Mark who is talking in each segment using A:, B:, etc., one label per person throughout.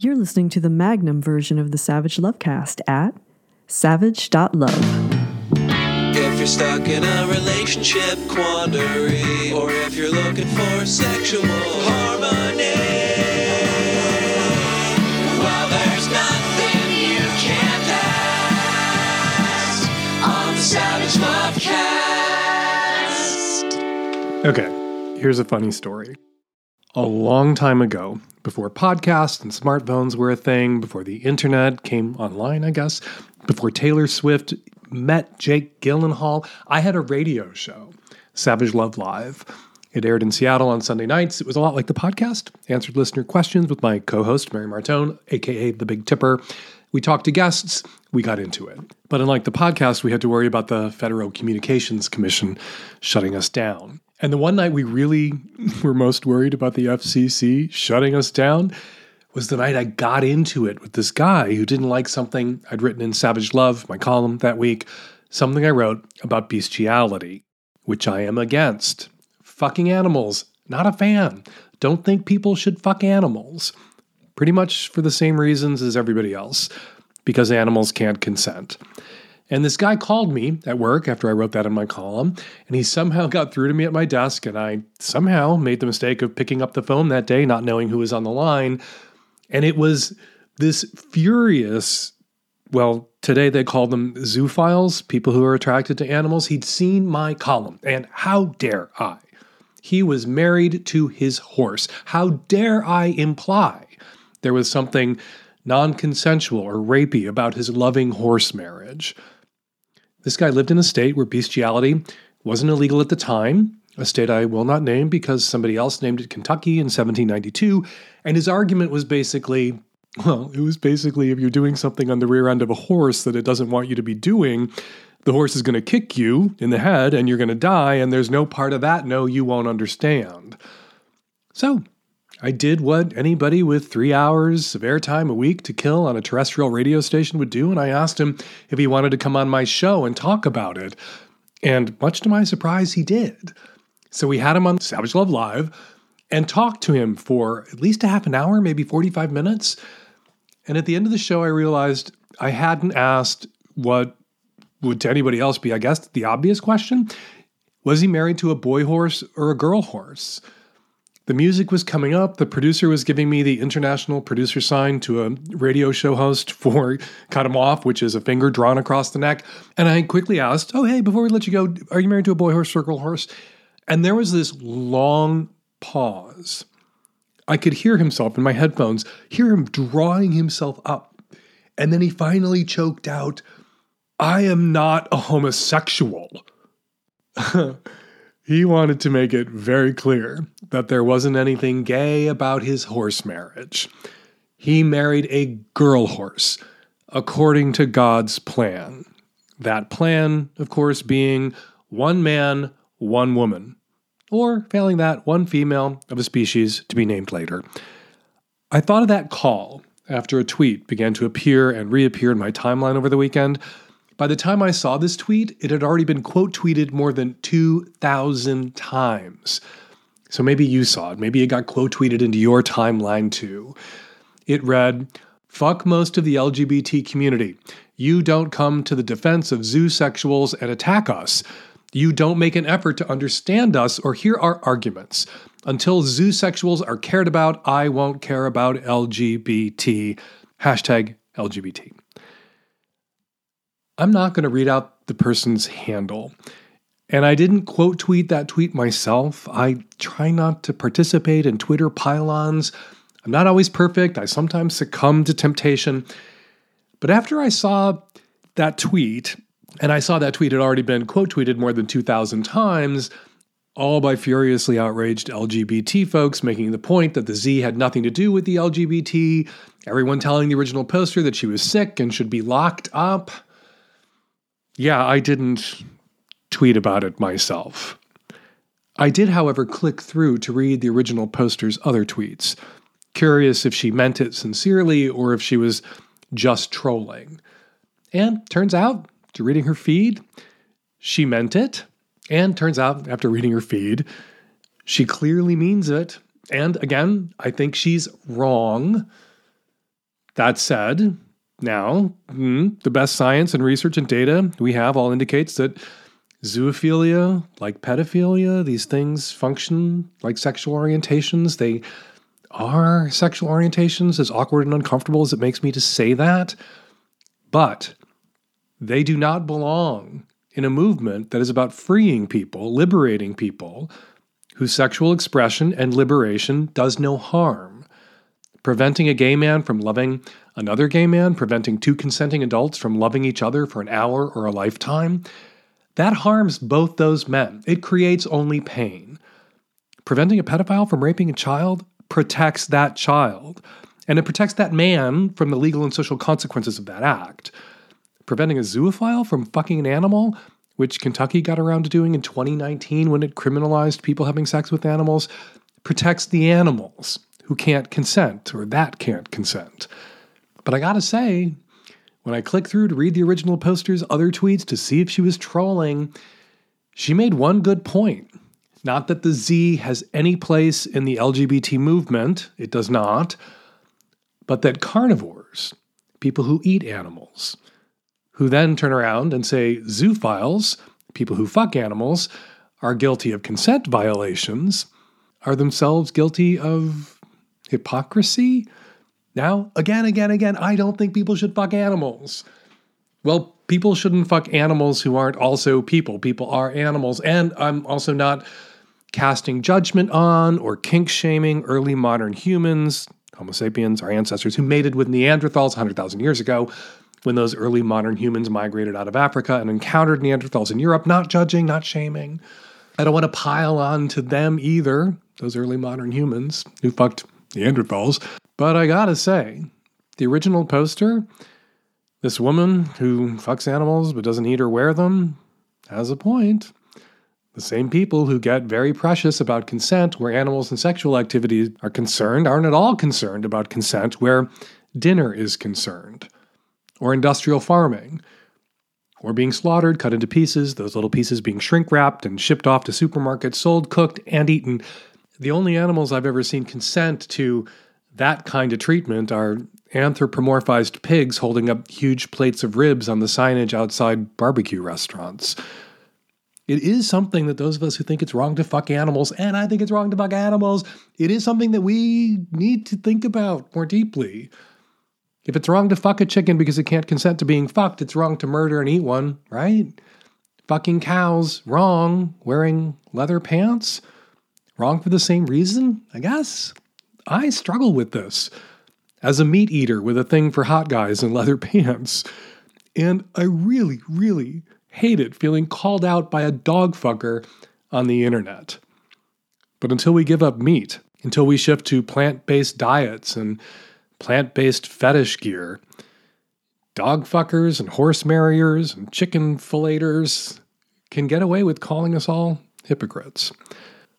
A: You're listening to the Magnum version of the Savage Lovecast at savage.love.
B: If you're stuck in a relationship quandary, or if you're looking for sexual harmony, well, there's nothing you can't ask on the Savage Lovecast.
C: Okay, here's a funny story. A long time ago, before podcasts and smartphones were a thing, before the internet came online, I guess, before Taylor Swift met Jake Gyllenhaal, I had a radio show, Savage Love Live. It aired in Seattle on Sunday nights. It was a lot like the podcast. Answered listener questions with my co-host Mary Martone, aka the Big Tipper. We talked to guests. We got into it. But unlike the podcast, we had to worry about the Federal Communications Commission shutting us down. And the one night we really were most worried about the FCC shutting us down was the night I got into it with this guy who didn't like something I'd written in Savage Love, my column that week, something I wrote about bestiality, which I am against. Fucking animals, not a fan. Don't think people should fuck animals. Pretty much for the same reasons as everybody else, because animals can't consent. And this guy called me at work after I wrote that in my column, and he somehow got through to me at my desk, and I somehow made the mistake of picking up the phone that day, not knowing who was on the line. And it was this furious, well, today they call them zoophiles, people who are attracted to animals. He'd seen my column, and how dare I? He was married to his horse. How dare I imply there was something non consensual or rapey about his loving horse marriage? This guy lived in a state where bestiality wasn't illegal at the time, a state I will not name because somebody else named it Kentucky in 1792. And his argument was basically well, it was basically if you're doing something on the rear end of a horse that it doesn't want you to be doing, the horse is going to kick you in the head and you're going to die, and there's no part of that no you won't understand. So I did what anybody with three hours of airtime a week to kill on a terrestrial radio station would do, and I asked him if he wanted to come on my show and talk about it. And much to my surprise, he did. So we had him on Savage Love Live and talked to him for at least a half an hour, maybe 45 minutes. And at the end of the show, I realized I hadn't asked what would to anybody else be, I guess, the obvious question was he married to a boy horse or a girl horse? The music was coming up. The producer was giving me the international producer sign to a radio show host for Cut Him Off, which is a finger drawn across the neck. And I quickly asked, Oh, hey, before we let you go, are you married to a boy horse or horse? And there was this long pause. I could hear himself in my headphones, hear him drawing himself up. And then he finally choked out, I am not a homosexual. He wanted to make it very clear that there wasn't anything gay about his horse marriage. He married a girl horse, according to God's plan. That plan, of course, being one man, one woman, or failing that, one female of a species to be named later. I thought of that call after a tweet began to appear and reappear in my timeline over the weekend by the time I saw this tweet, it had already been quote tweeted more than 2,000 times. So maybe you saw it. Maybe it got quote tweeted into your timeline too. It read, Fuck most of the LGBT community. You don't come to the defense of zoosexuals and attack us. You don't make an effort to understand us or hear our arguments. Until zoosexuals are cared about, I won't care about LGBT. Hashtag LGBT. I'm not going to read out the person's handle. And I didn't quote tweet that tweet myself. I try not to participate in Twitter pile-ons. I'm not always perfect. I sometimes succumb to temptation. But after I saw that tweet, and I saw that tweet had already been quote tweeted more than 2,000 times, all by furiously outraged LGBT folks making the point that the Z had nothing to do with the LGBT, everyone telling the original poster that she was sick and should be locked up. Yeah, I didn't tweet about it myself. I did, however, click through to read the original poster's other tweets, curious if she meant it sincerely or if she was just trolling. And turns out, to reading her feed, she meant it. And turns out, after reading her feed, she clearly means it. And again, I think she's wrong. That said, now mm, the best science and research and data we have all indicates that zoophilia, like pedophilia, these things function like sexual orientations. They are sexual orientations, as awkward and uncomfortable as it makes me to say that. But they do not belong in a movement that is about freeing people, liberating people whose sexual expression and liberation does no harm. Preventing a gay man from loving another gay man, preventing two consenting adults from loving each other for an hour or a lifetime, that harms both those men. It creates only pain. Preventing a pedophile from raping a child protects that child, and it protects that man from the legal and social consequences of that act. Preventing a zoophile from fucking an animal, which Kentucky got around to doing in 2019 when it criminalized people having sex with animals, protects the animals who can't consent or that can't consent. But I gotta say, when I click through to read the original poster's other tweets to see if she was trolling, she made one good point. Not that the Z has any place in the LGBT movement, it does not, but that carnivores, people who eat animals, who then turn around and say zoophiles, people who fuck animals, are guilty of consent violations, are themselves guilty of hypocrisy? Now, again, again, again, I don't think people should fuck animals. Well, people shouldn't fuck animals who aren't also people. People are animals. And I'm also not casting judgment on or kink shaming early modern humans, Homo sapiens, our ancestors who mated with Neanderthals 100,000 years ago when those early modern humans migrated out of Africa and encountered Neanderthals in Europe, not judging, not shaming. I don't want to pile on to them either, those early modern humans who fucked Neanderthals. But I gotta say, the original poster, this woman who fucks animals but doesn't eat or wear them, has a point. The same people who get very precious about consent where animals and sexual activities are concerned aren't at all concerned about consent where dinner is concerned, or industrial farming, or being slaughtered, cut into pieces, those little pieces being shrink wrapped and shipped off to supermarkets, sold, cooked, and eaten. The only animals I've ever seen consent to that kind of treatment are anthropomorphized pigs holding up huge plates of ribs on the signage outside barbecue restaurants. It is something that those of us who think it's wrong to fuck animals, and I think it's wrong to fuck animals, it is something that we need to think about more deeply. If it's wrong to fuck a chicken because it can't consent to being fucked, it's wrong to murder and eat one, right? Fucking cows, wrong. Wearing leather pants, wrong for the same reason, I guess. I struggle with this as a meat eater with a thing for hot guys in leather pants. And I really, really hate it feeling called out by a dog fucker on the internet. But until we give up meat, until we shift to plant based diets and plant based fetish gear, dog fuckers and horse marriers and chicken filleters can get away with calling us all hypocrites.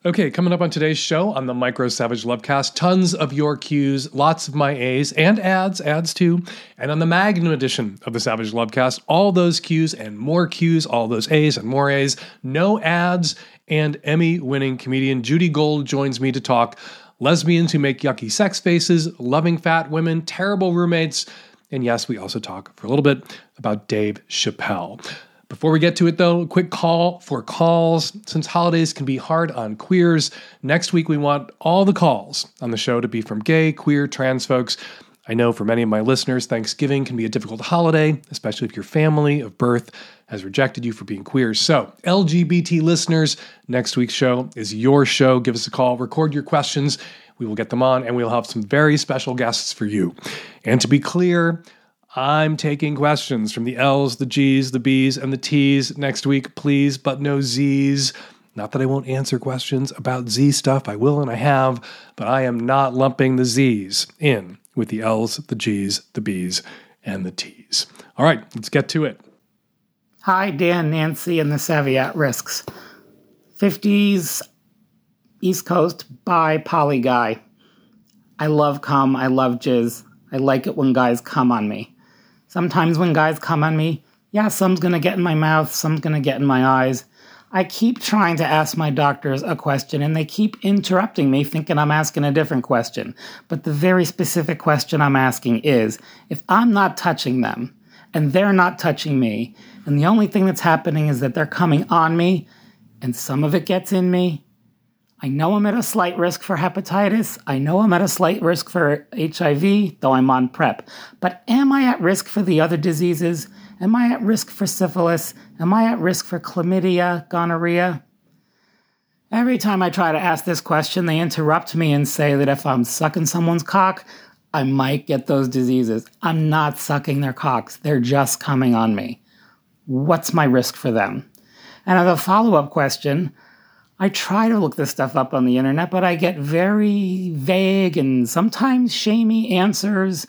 C: Okay, coming up on today's show on the Micro Savage Lovecast, tons of your cues, lots of my A's and ads, ads too. And on the Magnum edition of the Savage Lovecast, all those cues and more cues, all those A's and more A's, no ads, and Emmy winning comedian Judy Gold joins me to talk lesbians who make yucky sex faces, loving fat women, terrible roommates, and yes, we also talk for a little bit about Dave Chappelle. Before we get to it, though, a quick call for calls. Since holidays can be hard on queers, next week we want all the calls on the show to be from gay, queer, trans folks. I know for many of my listeners, Thanksgiving can be a difficult holiday, especially if your family of birth has rejected you for being queer. So, LGBT listeners, next week's show is your show. Give us a call, record your questions. We will get them on, and we'll have some very special guests for you. And to be clear, I'm taking questions from the L's, the G's, the B's, and the T's next week, please, but no Z's. Not that I won't answer questions about Z stuff, I will and I have, but I am not lumping the Z's in with the L's, the G's, the B's, and the T's. All right, let's get to it.
D: Hi, Dan, Nancy, and the Savvy at Risks. 50s East Coast bi Poly Guy. I love cum, I love jizz. I like it when guys come on me. Sometimes when guys come on me, yeah, some's gonna get in my mouth, some's gonna get in my eyes. I keep trying to ask my doctors a question and they keep interrupting me thinking I'm asking a different question. But the very specific question I'm asking is if I'm not touching them and they're not touching me, and the only thing that's happening is that they're coming on me and some of it gets in me. I know I'm at a slight risk for hepatitis. I know I'm at a slight risk for HIV, though I'm on PrEP. But am I at risk for the other diseases? Am I at risk for syphilis? Am I at risk for chlamydia, gonorrhea? Every time I try to ask this question, they interrupt me and say that if I'm sucking someone's cock, I might get those diseases. I'm not sucking their cocks, they're just coming on me. What's my risk for them? And as a follow up question, I try to look this stuff up on the internet, but I get very vague and sometimes shamey answers,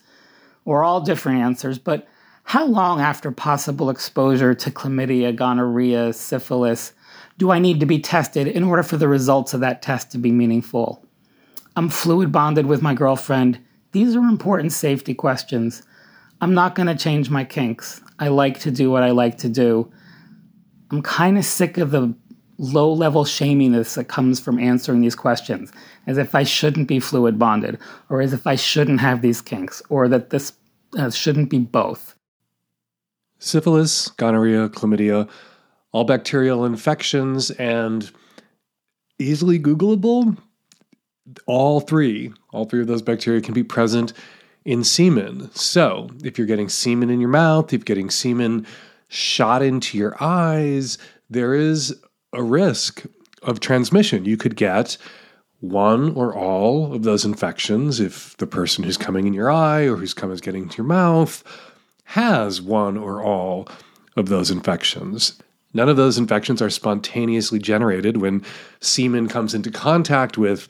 D: or all different answers. But how long after possible exposure to chlamydia, gonorrhea, syphilis do I need to be tested in order for the results of that test to be meaningful? I'm fluid bonded with my girlfriend. These are important safety questions. I'm not going to change my kinks. I like to do what I like to do. I'm kind of sick of the low level shaminess that comes from answering these questions, as if I shouldn't be fluid bonded, or as if I shouldn't have these kinks, or that this uh, shouldn't be both.
C: Syphilis, gonorrhea, chlamydia, all bacterial infections, and easily Googleable. All three, all three of those bacteria can be present in semen. So, if you're getting semen in your mouth, if you're getting semen shot into your eyes, there is a risk of transmission. You could get one or all of those infections if the person who's coming in your eye or who's coming is getting into your mouth has one or all of those infections. None of those infections are spontaneously generated when semen comes into contact with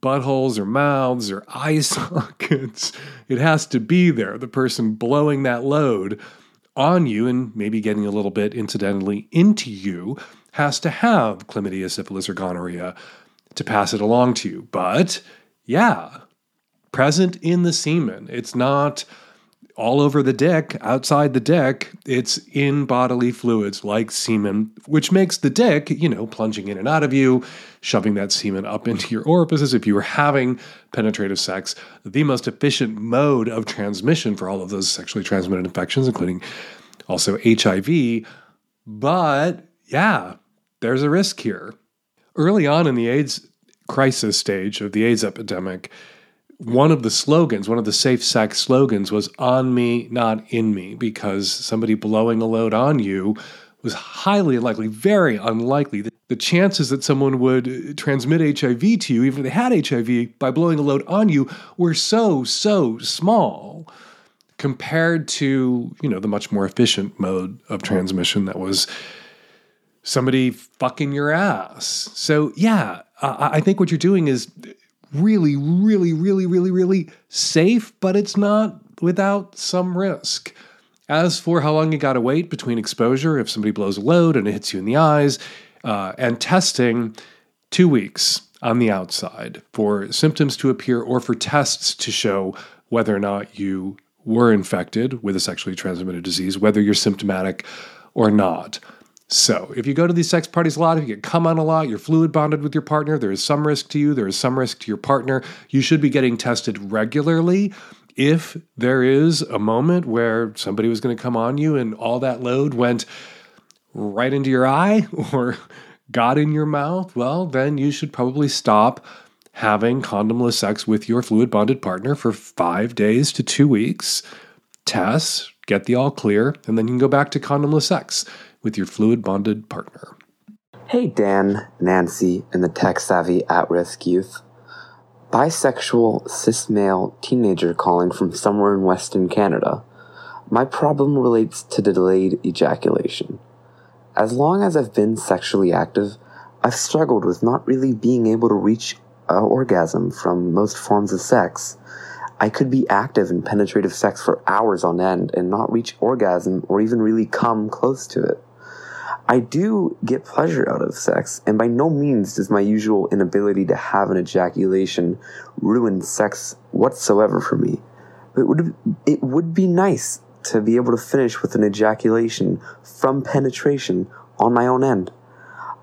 C: buttholes or mouths or eye sockets. It has to be there, the person blowing that load on you and maybe getting a little bit incidentally into you has to have chlamydia, syphilis, or gonorrhea to pass it along to you. But yeah, present in the semen. It's not all over the dick, outside the dick, it's in bodily fluids like semen, which makes the dick, you know, plunging in and out of you, shoving that semen up into your orifices. If you were having penetrative sex, the most efficient mode of transmission for all of those sexually transmitted infections, including also HIV. But yeah, there's a risk here. Early on in the AIDS crisis stage of the AIDS epidemic, one of the slogans, one of the safe sex slogans was on me, not in me, because somebody blowing a load on you was highly unlikely, very unlikely. The chances that someone would transmit HIV to you, even if they had HIV, by blowing a load on you were so, so small compared to, you know, the much more efficient mode of transmission that was somebody fucking your ass. So, yeah, I think what you're doing is really, really, really, really, really safe, but it's not without some risk. As for how long you got to wait between exposure, if somebody blows a load and it hits you in the eyes, uh, and testing, two weeks on the outside for symptoms to appear or for tests to show whether or not you were infected with a sexually transmitted disease, whether you're symptomatic or not. So, if you go to these sex parties a lot, if you get come on a lot, you're fluid bonded with your partner, there is some risk to you, there is some risk to your partner. You should be getting tested regularly. If there is a moment where somebody was going to come on you and all that load went right into your eye or got in your mouth, well, then you should probably stop having condomless sex with your fluid bonded partner for five days to two weeks. Test, get the all clear, and then you can go back to condomless sex with your fluid bonded partner.
E: Hey, Dan, Nancy, and the tech savvy at risk youth. Bisexual, cis male teenager calling from somewhere in Western Canada. My problem relates to delayed ejaculation. As long as I've been sexually active, I've struggled with not really being able to reach an orgasm from most forms of sex. I could be active in penetrative sex for hours on end and not reach orgasm or even really come close to it. I do get pleasure out of sex, and by no means does my usual inability to have an ejaculation ruin sex whatsoever for me. But it would, it would be nice to be able to finish with an ejaculation from penetration on my own end.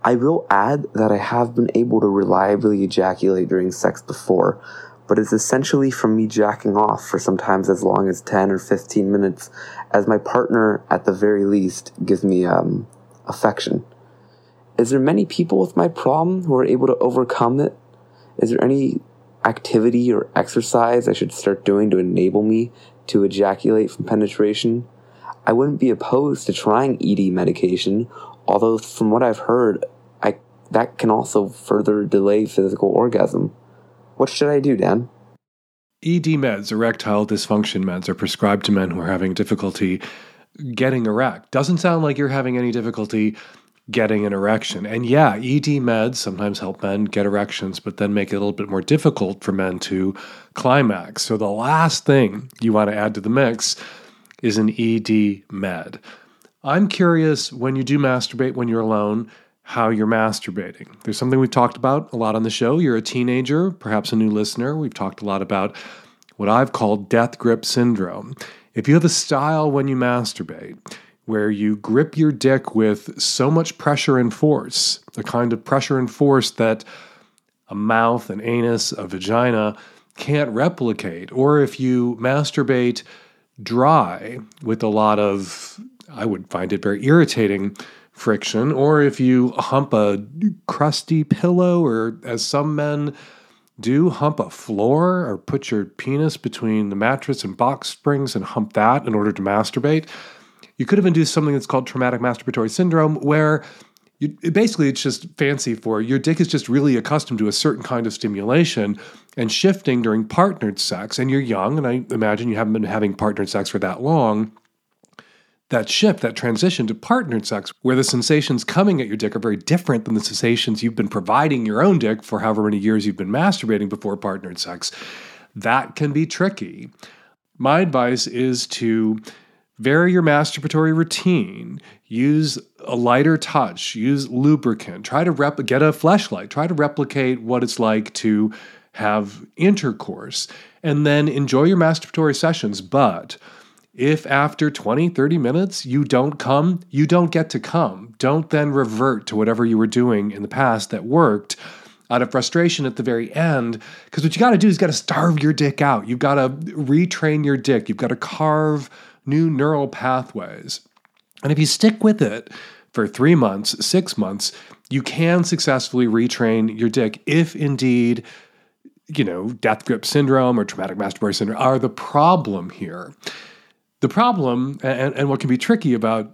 E: I will add that I have been able to reliably ejaculate during sex before, but it's essentially from me jacking off for sometimes as long as 10 or 15 minutes, as my partner, at the very least, gives me um, affection. Is there many people with my problem who are able to overcome it? Is there any activity or exercise I should start doing to enable me to ejaculate from penetration? I wouldn't be opposed to trying ED medication, although from what I've heard, I that can also further delay physical orgasm. What should I do, Dan?
C: ED meds, erectile dysfunction meds, are prescribed to men who are having difficulty getting erect. Doesn't sound like you're having any difficulty getting an erection. And yeah, ED meds sometimes help men get erections, but then make it a little bit more difficult for men to climax. So the last thing you want to add to the mix is an ED med. I'm curious when you do masturbate when you're alone, how you're masturbating. There's something we've talked about a lot on the show. You're a teenager, perhaps a new listener. We've talked a lot about what I've called death grip syndrome. If you have a style when you masturbate, where you grip your dick with so much pressure and force, the kind of pressure and force that a mouth, an anus, a vagina can't replicate, or if you masturbate dry with a lot of, I would find it very irritating friction, or if you hump a crusty pillow, or as some men do, hump a floor, or put your penis between the mattress and box springs and hump that in order to masturbate you could have induced something that's called traumatic masturbatory syndrome, where you, basically it's just fancy for your dick is just really accustomed to a certain kind of stimulation and shifting during partnered sex, and you're young, and I imagine you haven't been having partnered sex for that long. That shift, that transition to partnered sex, where the sensations coming at your dick are very different than the sensations you've been providing your own dick for however many years you've been masturbating before partnered sex, that can be tricky. My advice is to Vary your masturbatory routine. Use a lighter touch. Use lubricant. Try to get a Fleshlight. Try to replicate what it's like to have intercourse. And then enjoy your masturbatory sessions. But if after 20, 30 minutes you don't come, you don't get to come. Don't then revert to whatever you were doing in the past that worked out of frustration at the very end. Because what you got to do is got to starve your dick out. You've got to retrain your dick. You've got to carve new neural pathways. And if you stick with it for three months, six months, you can successfully retrain your dick if indeed, you know, death grip syndrome or traumatic masturbatory syndrome are the problem here. The problem, and, and what can be tricky about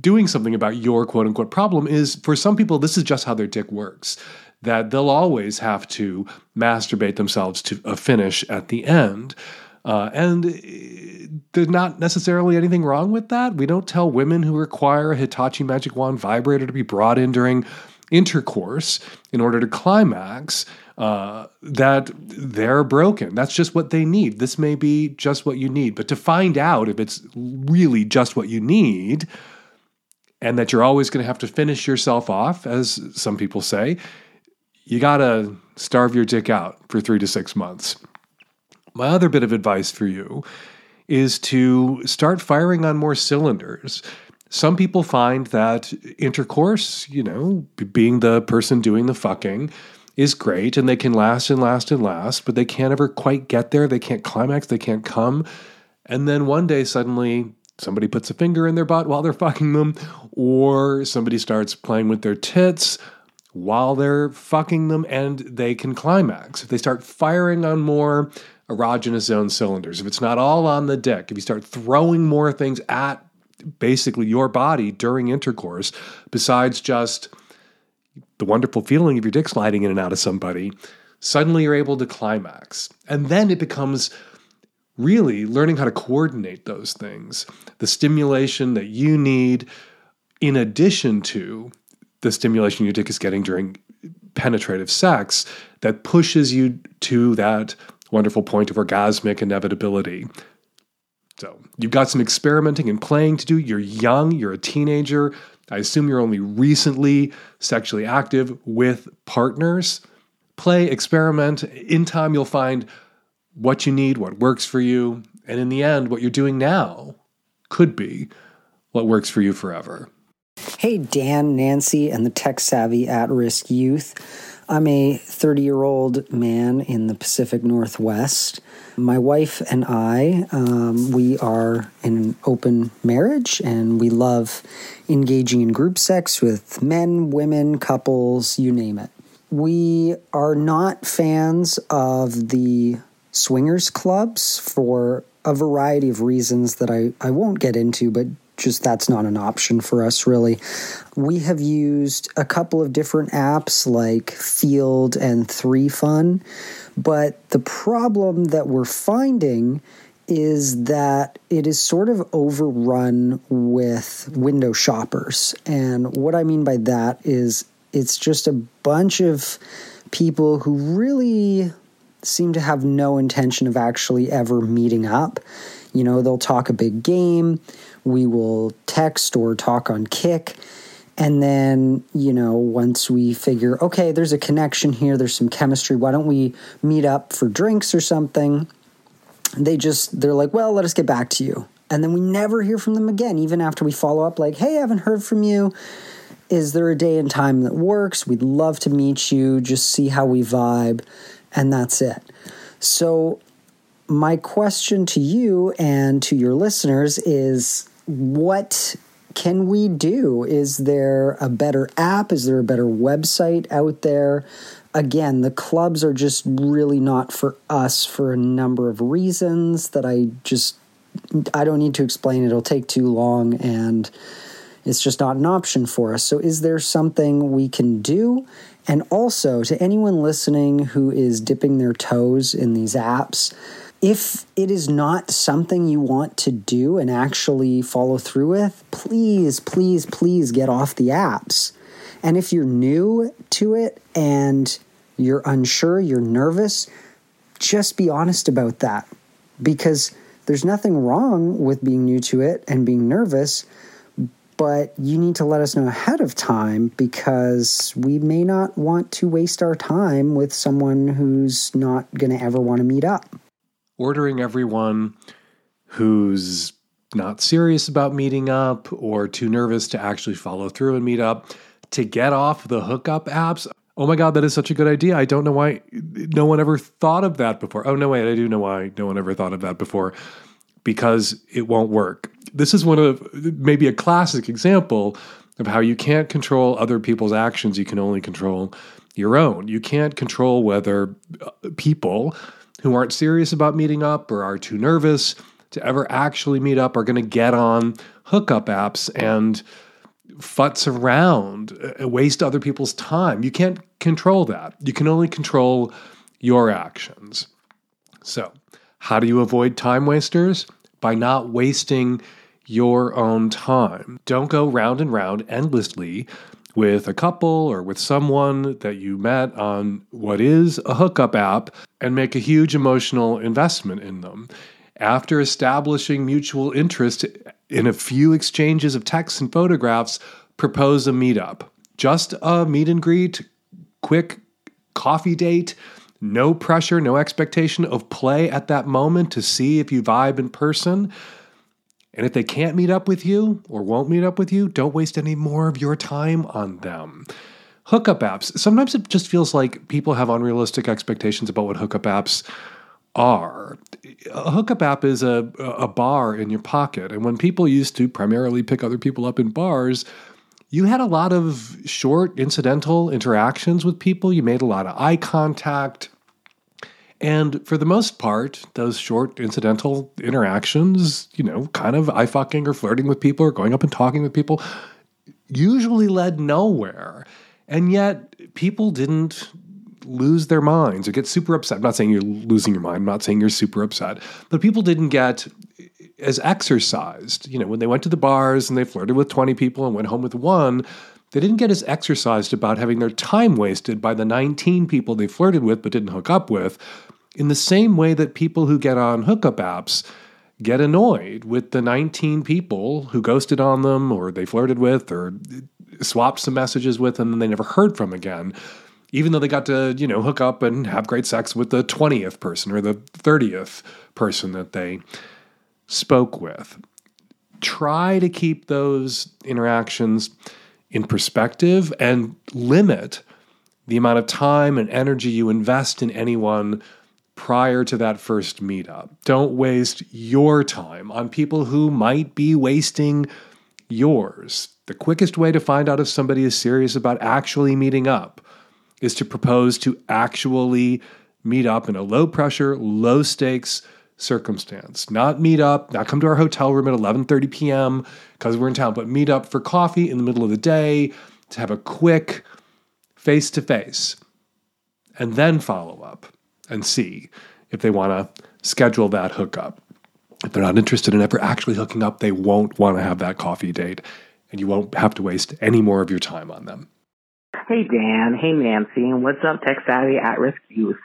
C: doing something about your quote unquote problem is for some people, this is just how their dick works. That they'll always have to masturbate themselves to a finish at the end. Uh, and there's not necessarily anything wrong with that. We don't tell women who require a Hitachi Magic Wand vibrator to be brought in during intercourse in order to climax uh, that they're broken. That's just what they need. This may be just what you need. But to find out if it's really just what you need, and that you're always going to have to finish yourself off, as some people say, you got to starve your dick out for three to six months. My other bit of advice for you is to start firing on more cylinders. Some people find that intercourse, you know, being the person doing the fucking, is great and they can last and last and last, but they can't ever quite get there. They can't climax, they can't come. And then one day suddenly somebody puts a finger in their butt while they're fucking them, or somebody starts playing with their tits while they're fucking them and they can climax. If they start firing on more erogenous zone cylinders, if it's not all on the dick, if you start throwing more things at basically your body during intercourse, besides just the wonderful feeling of your dick sliding in and out of somebody, suddenly you're able to climax. And then it becomes really learning how to coordinate those things. The stimulation that you need, in addition to the stimulation your dick is getting during penetrative sex, that pushes you to that wonderful point of orgasmic inevitability. So you've got some experimenting and playing to do. You're young, you're a teenager. I assume you're only recently sexually active with partners. Play, experiment. In time, you'll find what you need, what works for you. And in the end, what you're doing now could be what works for you forever.
F: Hey, Dan, Nancy, and the tech savvy at risk youth. I'm a 30 year old man in the Pacific Northwest. My wife and I, um, we are in an open marriage and we love engaging in group sex with men, women, couples, you name it. We are not fans of the swingers clubs for a variety of reasons that I, I won't get into, but just that's not an option for us really. We have used a couple of different apps like Feeld and 3Fun, but the problem that we're finding is that it is sort of overrun with window shoppers. And what I mean by that is it's just a bunch of people who really seem to have no intention of actually ever meeting up. You know, they'll talk a big game we will text or talk on Kik. And then, you know, once we figure, okay, there's a connection here, there's some chemistry, why don't we meet up for drinks or something? They just, they're like, well, let us get back to you. And then we never hear from them again, even after we follow up, like, hey, I haven't heard from you. Is there a day and time that works? We'd love to meet you, just see how we vibe. And that's it. So, my question to you and to your listeners is what can we do? Is there a better app? Is there a better website out there? Again, the clubs are just really not for us for a number of reasons that I just I don't need to explain. It'll take too long and it's just not an option for us. So is there something we can do? And also to anyone listening who is dipping their toes in these apps, if it is not something you want to do and actually follow through with, please, please, please get off the apps. And if you're new to it and you're unsure, you're nervous, just be honest about that because there's nothing wrong with being new to it and being nervous, but you need to let us know ahead of time because we may not want to waste our time with someone who's not going to ever want to meet up
C: ordering everyone who's not serious about meeting up or too nervous to actually follow through and meet up to get off the hookup apps. Oh my God, that is such a good idea. I don't know why no one ever thought of that before. Oh, no, wait, I do know why no one ever thought of that before because it won't work. This is one of maybe a classic example of how you can't control other people's actions. You can only control your own. You can't control whether uh, people who aren't serious about meeting up or are too nervous to ever actually meet up are going to get on hookup apps and futz around, uh, waste other people's time. You can't control that. You can only control your actions. So, how do you avoid time wasters? By not wasting your own time. Don't go round and round endlessly with a couple or with someone that you met on what is a hookup app and make a huge emotional investment in them. After establishing mutual interest in a few exchanges of texts and photographs, propose a meetup. Just a meet and greet, quick coffee date, no pressure, no expectation of play at that moment to see if you vibe in person. And if they can't meet up with you or won't meet up with you, don't waste any more of your time on them. Hookup apps. Sometimes it just feels like people have unrealistic expectations about what hookup apps are. A hookup app is a, a bar in your pocket. And when people used to primarily pick other people up in bars, you had a lot of short, incidental interactions with people. You made a lot of eye contact. And for the most part, those short incidental interactions, you know, kind of eye fucking or flirting with people or going up and talking with people, usually led nowhere. And yet, people didn't lose their minds or get super upset. I'm not saying you're losing your mind, I'm not saying you're super upset, but people didn't get as exercised. You know, when they went to the bars and they flirted with 20 people and went home with one, they didn't get as exercised about having their time wasted by the 19 people they flirted with but didn't hook up with, in the same way that people who get on hookup apps get annoyed with the 19 people who ghosted on them or they flirted with or swapped some messages with and then they never heard from again even though they got to you know hook up and have great sex with the 20th person or the 30th person that they spoke with. Try to keep those interactions in perspective and limit the amount of time and energy you invest in anyone prior to that first meetup. Don't waste your time on people who might be wasting yours. The quickest way to find out if somebody is serious about actually meeting up is to propose to actually meet up in a low pressure, low stakes circumstance. Not meet up, not come to our hotel room at 11:30 p.m. because we're in town, but meet up for coffee in the middle of the day to have a quick face to face and then follow up and see if they want to schedule that hookup. If they're not interested in ever actually hooking up, they won't want to have that coffee date and you won't have to waste any more of your time on them.
G: Hey Dan, hey Nancy, and what's up, tech savvy at risk youth?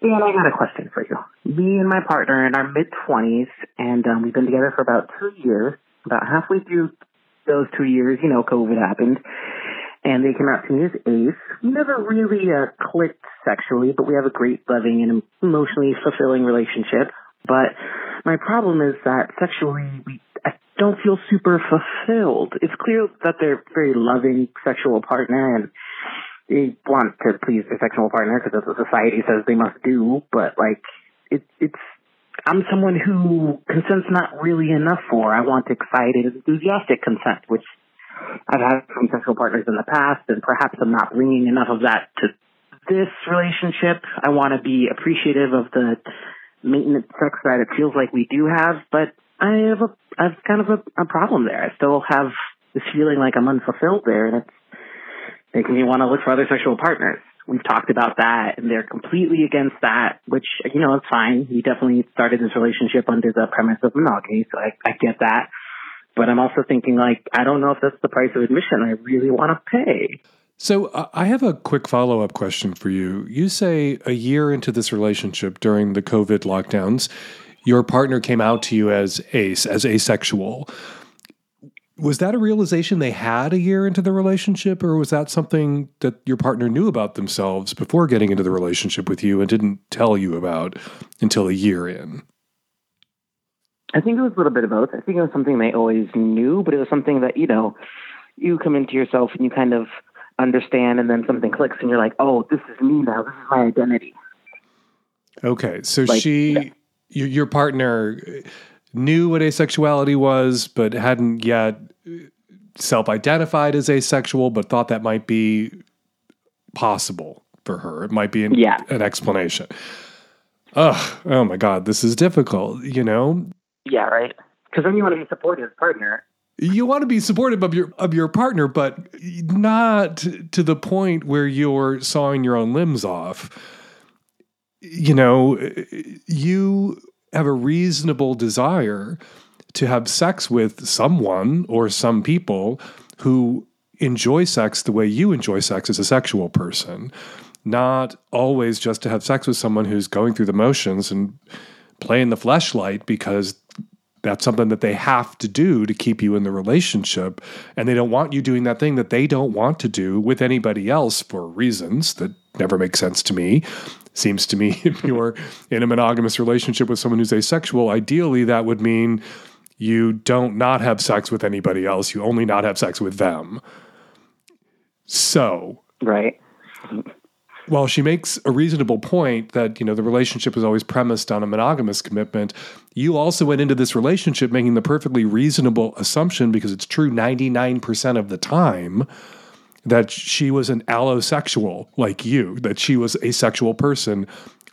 G: Dan, I got a question for you. Me and my partner are in our mid 20s, and um, we've been together for about two years. About halfway through those two years, you know, COVID happened, and they came out to me as ace. We never really uh, clicked sexually, but we have a great, loving, and emotionally fulfilling relationship. But my problem is that sexually, we I don't feel super fulfilled. It's clear that they're a very loving sexual partner, and they want to please their sexual partner because that's what society says they must do. But like, it, it's I'm someone who consent's not really enough for. I want excited, enthusiastic consent, which I've had from sexual partners in the past, and perhaps I'm not bringing enough of that to this relationship. I want to be appreciative of the maintenance sex that it feels like we do have, but I have a I've kind of a, a problem there. I still have this feeling like I'm unfulfilled there, and it's making me want to look for other sexual partners. We've talked about that, and they're completely against that, which, you know, it's fine. He definitely started this relationship under the premise of monogamy, so I, I get that. But I'm also thinking, like, I don't know if that's the price of admission I really want to pay.
C: So uh, I have a quick follow up question for you. You say a year into this relationship during the COVID lockdowns, your partner came out to you as ace, as asexual was that a realization they had a year into the relationship or was that something that your partner knew about themselves before getting into the relationship with you and didn't tell you about until a year in?
G: I think it was a little bit of both. I think it was something they always knew but it was something that you know you come into yourself and you kind of understand and then something clicks and you're like oh this is me now. This is my identity.
C: Okay so like, she yeah. your, your partner knew what asexuality was, but hadn't yet self identified as asexual, but thought that might be possible for her. It might be an,
G: yeah.
C: an explanation. Ugh, oh my God, this is difficult, you know?
G: Yeah, right. Because then you want to be supportive partner.
C: You want to be supportive of your of your partner, but not to the point where you're sawing your own limbs off. You know, you have a reasonable desire to have sex with someone or some people who enjoy sex the way you enjoy sex as a sexual person, not always just to have sex with someone who's going through the motions and playing the fleshlight because that's something that they have to do to keep you in the relationship. And they don't want you doing that thing that they don't want to do with anybody else for reasons that never make sense to me. Seems to me if you're in a monogamous relationship with someone who's asexual, ideally that would mean you don't not have sex with anybody else. You only not have sex with them. So,
G: right.
C: While she makes a reasonable point that, you know, the relationship was always premised on a monogamous commitment, you also went into this relationship making the perfectly reasonable assumption because it's true 99% of the time that she was an allosexual like you, that she was a sexual person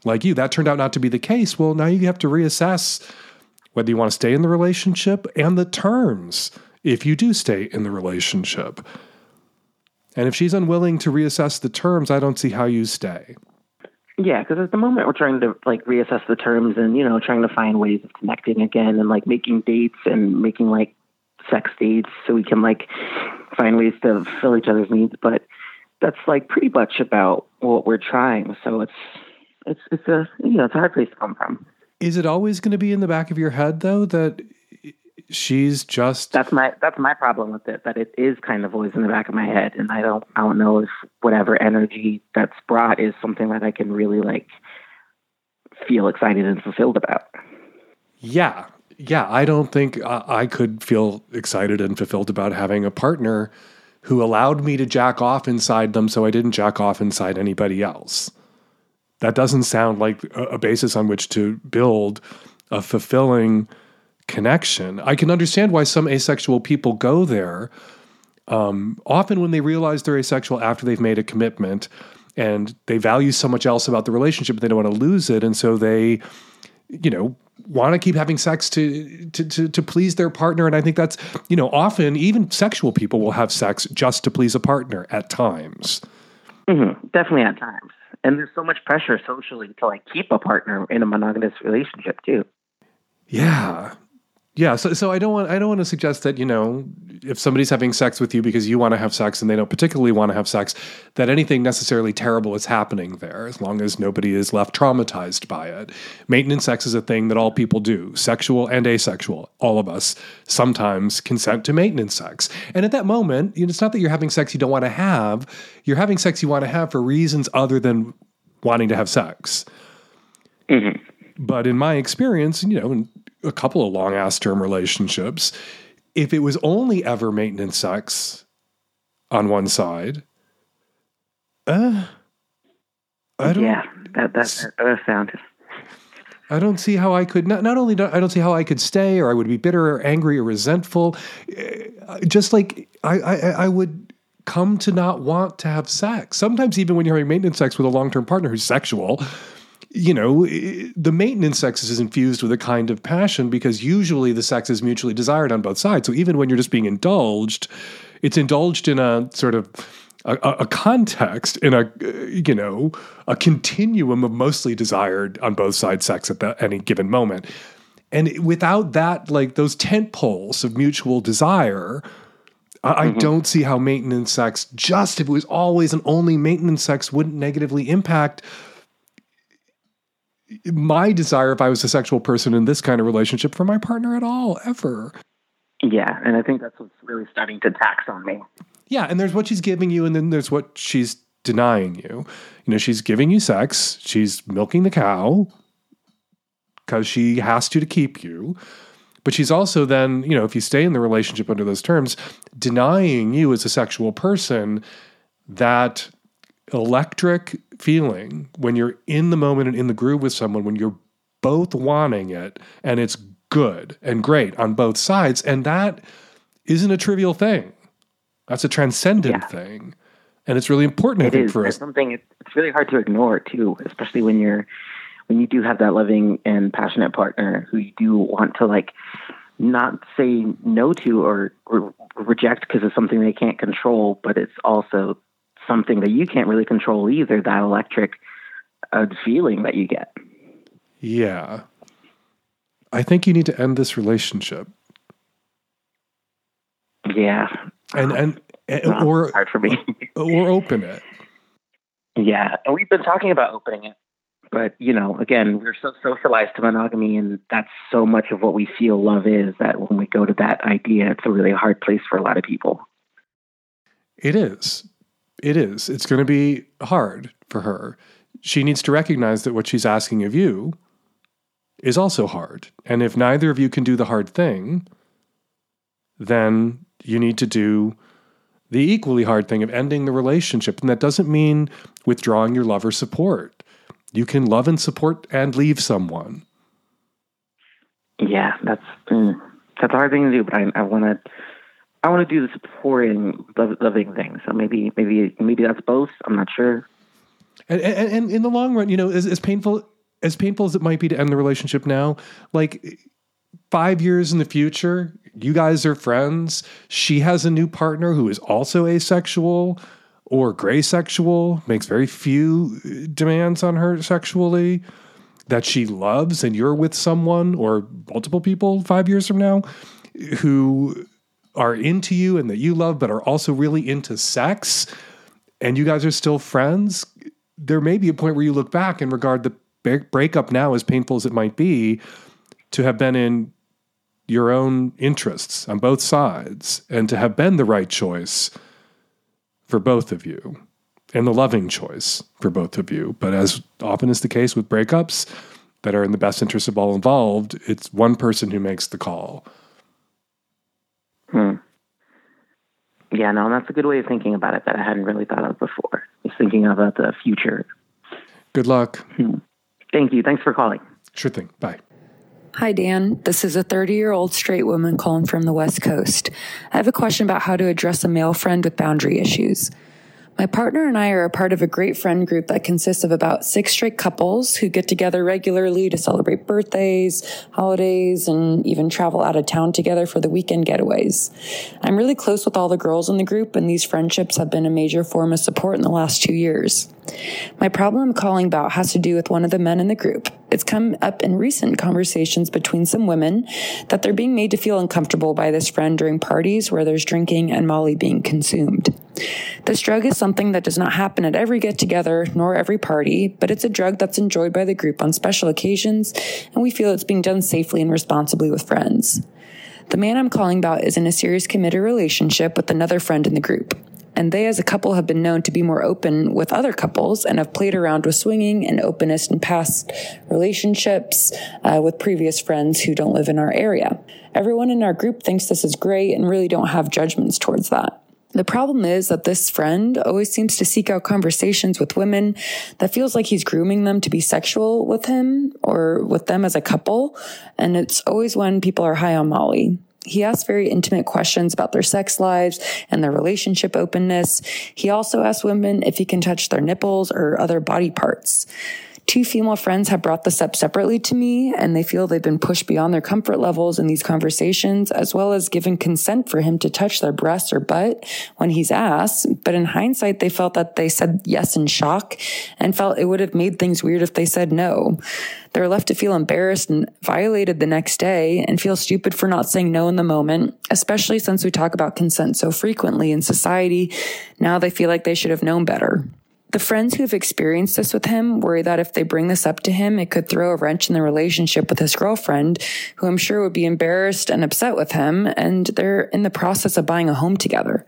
C: like you. That turned out not to be the case. Well, now you have to reassess whether you want to stay in the relationship and the terms if you do stay in the relationship. And if she's unwilling to reassess the terms, I don't see how you stay.
G: Yeah, because at the moment we're trying to like reassess the terms and you know trying to find ways of connecting again and like making dates and making like sex dates so we can like find ways to fill each other's needs. But that's like pretty much about what we're trying. So it's it's it's a you know it's a hard place to come from.
C: Is it always going to be in the back of your head though that she's just
G: that's my that's my problem with it that it is kind of always in the back of my head and I don't I don't know if whatever energy that's brought is something that I can really like feel excited and fulfilled about.
C: Yeah, yeah, I don't think I could feel excited and fulfilled about having a partner who allowed me to jack off inside them so I didn't jack off inside anybody else. That doesn't sound like a, a basis on which to build a fulfilling connection. I can understand why some asexual people go there. Um, often, when they realize they're asexual after they've made a commitment and they value so much else about the relationship, they don't want to lose it. And so they, you know, want to keep having sex to, to to to please their partner and i think that's you know often even sexual people will have sex just to please a partner at times
G: hmm Definitely at times. And there's so much pressure socially to like keep a partner in a monogamous relationship too.
C: yeah yeah so, so i don't want i don't want to suggest that you know if somebody's having sex with you because you want to have sex and they don't particularly want to have sex that anything necessarily terrible is happening there as long as nobody is left traumatized by it. Maintenance sex is a thing that all people do sexual and asexual all of us sometimes consent to maintenance sex. And at that moment you know, it's not that you're having sex you don't want to have you're having sex you want to have for reasons other than wanting to have sex. Mm-hmm. But in my experience, you know, a couple of long ass term relationships, if it was only ever maintenance sex on one side, uh, I don't.
G: Yeah, that that that sounds.
C: I don't see how I could not not only do I don't see how I could stay or I would be bitter or angry or resentful. eh, Just like I I, I would come to not want to have sex. Sometimes even when you're having maintenance sex with a long term partner who's sexual, you know, the maintenance sex is infused with a kind of passion because usually the sex is mutually desired on both sides. So even when you're just being indulged, it's indulged in a sort of a, a context in a you know a continuum of mostly desired on both sides sex at the, any given moment and without that like those tent poles of mutual desire I, I mm-hmm. don't see how maintenance sex just if it was always and only maintenance sex wouldn't negatively impact my desire if i was a sexual person in this kind of relationship for my partner at all ever
G: Yeah, and I think that's what's really starting to tax on me.
C: Yeah, and there's what she's giving you, and then there's what she's denying you. You know, she's giving you sex, she's milking the cow because she has to to keep you. But she's also then, you know, if you stay in the relationship under those terms, denying you as a sexual person that electric feeling when you're in the moment and in the groove with someone, when you're both wanting it and it's good and great on both sides. And that isn't a trivial thing. That's a transcendent
G: Yeah.
C: thing. And it's really important, I think,
G: is.
C: for
G: It's
C: us.
G: something it's, it's really hard to ignore too, especially when you're when you do have that loving and passionate partner who you do want to like not say no to or, or reject because it's something they can't control, but it's also something that you can't really control either. That electric uh, feeling that you get.
C: Yeah. I think you need to end this relationship.
G: Yeah,
C: And and, and
G: Well,
C: or
G: hard for me.
C: or open it.
G: Yeah, and we've been talking about opening it, but you know, again, we're so socialized to monogamy, and that's so much of what we feel love is. That when we go to that idea, it's a really hard place for a lot of people.
C: It is. It is. It's going to be hard for her. She needs to recognize that what she's asking of you is also hard. And if neither of you can do the hard thing, then you need to do the equally hard thing of ending the relationship. And that doesn't mean withdrawing your love or support. You can love and support and leave someone.
G: Yeah, that's mm, that's a hard thing to do, but I, I want to. I want to do the supporting, lov- loving thing. So maybe, maybe, maybe that's both. I'm not sure.
C: And, and, and in the long run, you know, as, as painful as painful as it might be to end the relationship now, like five years in the future, you guys are friends. She has a new partner who is also asexual or gray sexual, makes very few uh, demands on her sexually that she loves, and you're with someone or multiple people five years from now who are into you and that you love, but are also really into sex, and you guys are still friends, there may be a point where you look back and regard the breakup now, as painful as it might be, to have been in your own interests on both sides and to have been the right choice for both of you and the loving choice for both of you. But as often is the case with breakups that are in the best interest of all involved, it's one person who makes the call.
G: Yeah, no, that's a good way of thinking about it that I hadn't really thought of before. Just thinking about the future.
C: Good luck. Hmm.
G: Thank you. Thanks for calling.
C: Sure thing. Bye.
H: Hi, Dan. This is a 30 year old straight woman calling from the West Coast. I have a question about how to address a male friend with boundary issues. My partner and I are a part of a great friend group that consists of about six straight couples who get together regularly to celebrate birthdays, holidays, and even travel out of town together for the weekend getaways. I'm really close with all the girls in the group, and these friendships have been a major form of support in the last two years. My problem calling about has to do with one of the men in the group. It's come up in recent conversations between some women that they're being made to feel uncomfortable by this friend during parties where there's drinking and Molly being consumed. This drug is something that does not happen at every get together nor every party, but it's a drug that's enjoyed by the group on special occasions, and we feel it's being done safely and responsibly with friends. The man I'm calling about is in a serious committed relationship with another friend in the group. And they, as a couple, have been known to be more open with other couples and have played around with swinging and openness in past relationships uh, with previous friends who don't live in our area. Everyone in our group thinks this is great and really don't have judgments towards that. The problem is that this friend always seems to seek out conversations with women that feels like he's grooming them to be sexual with him or with them as a couple. And it's always when people are high on Molly. He asks very intimate questions about their sex lives and their relationship openness. He also asks women if he can touch their nipples or other body parts. Two female friends have brought this up separately to me, and they feel they've been pushed beyond their comfort levels in these conversations, as well as given consent for him to touch their breasts or butt when he's asked. But in hindsight, they felt that they said yes in shock and felt it would have made things weird if they said no. They're left to feel embarrassed and violated the next day and feel stupid for not saying no in the moment, especially since we talk about consent so frequently in society. Now they feel like they should have known better. The friends who have experienced this with him worry that if they bring this up to him, it could throw a wrench in the relationship with his girlfriend, who I'm sure would be embarrassed and upset with him, and they're in the process of buying a home together.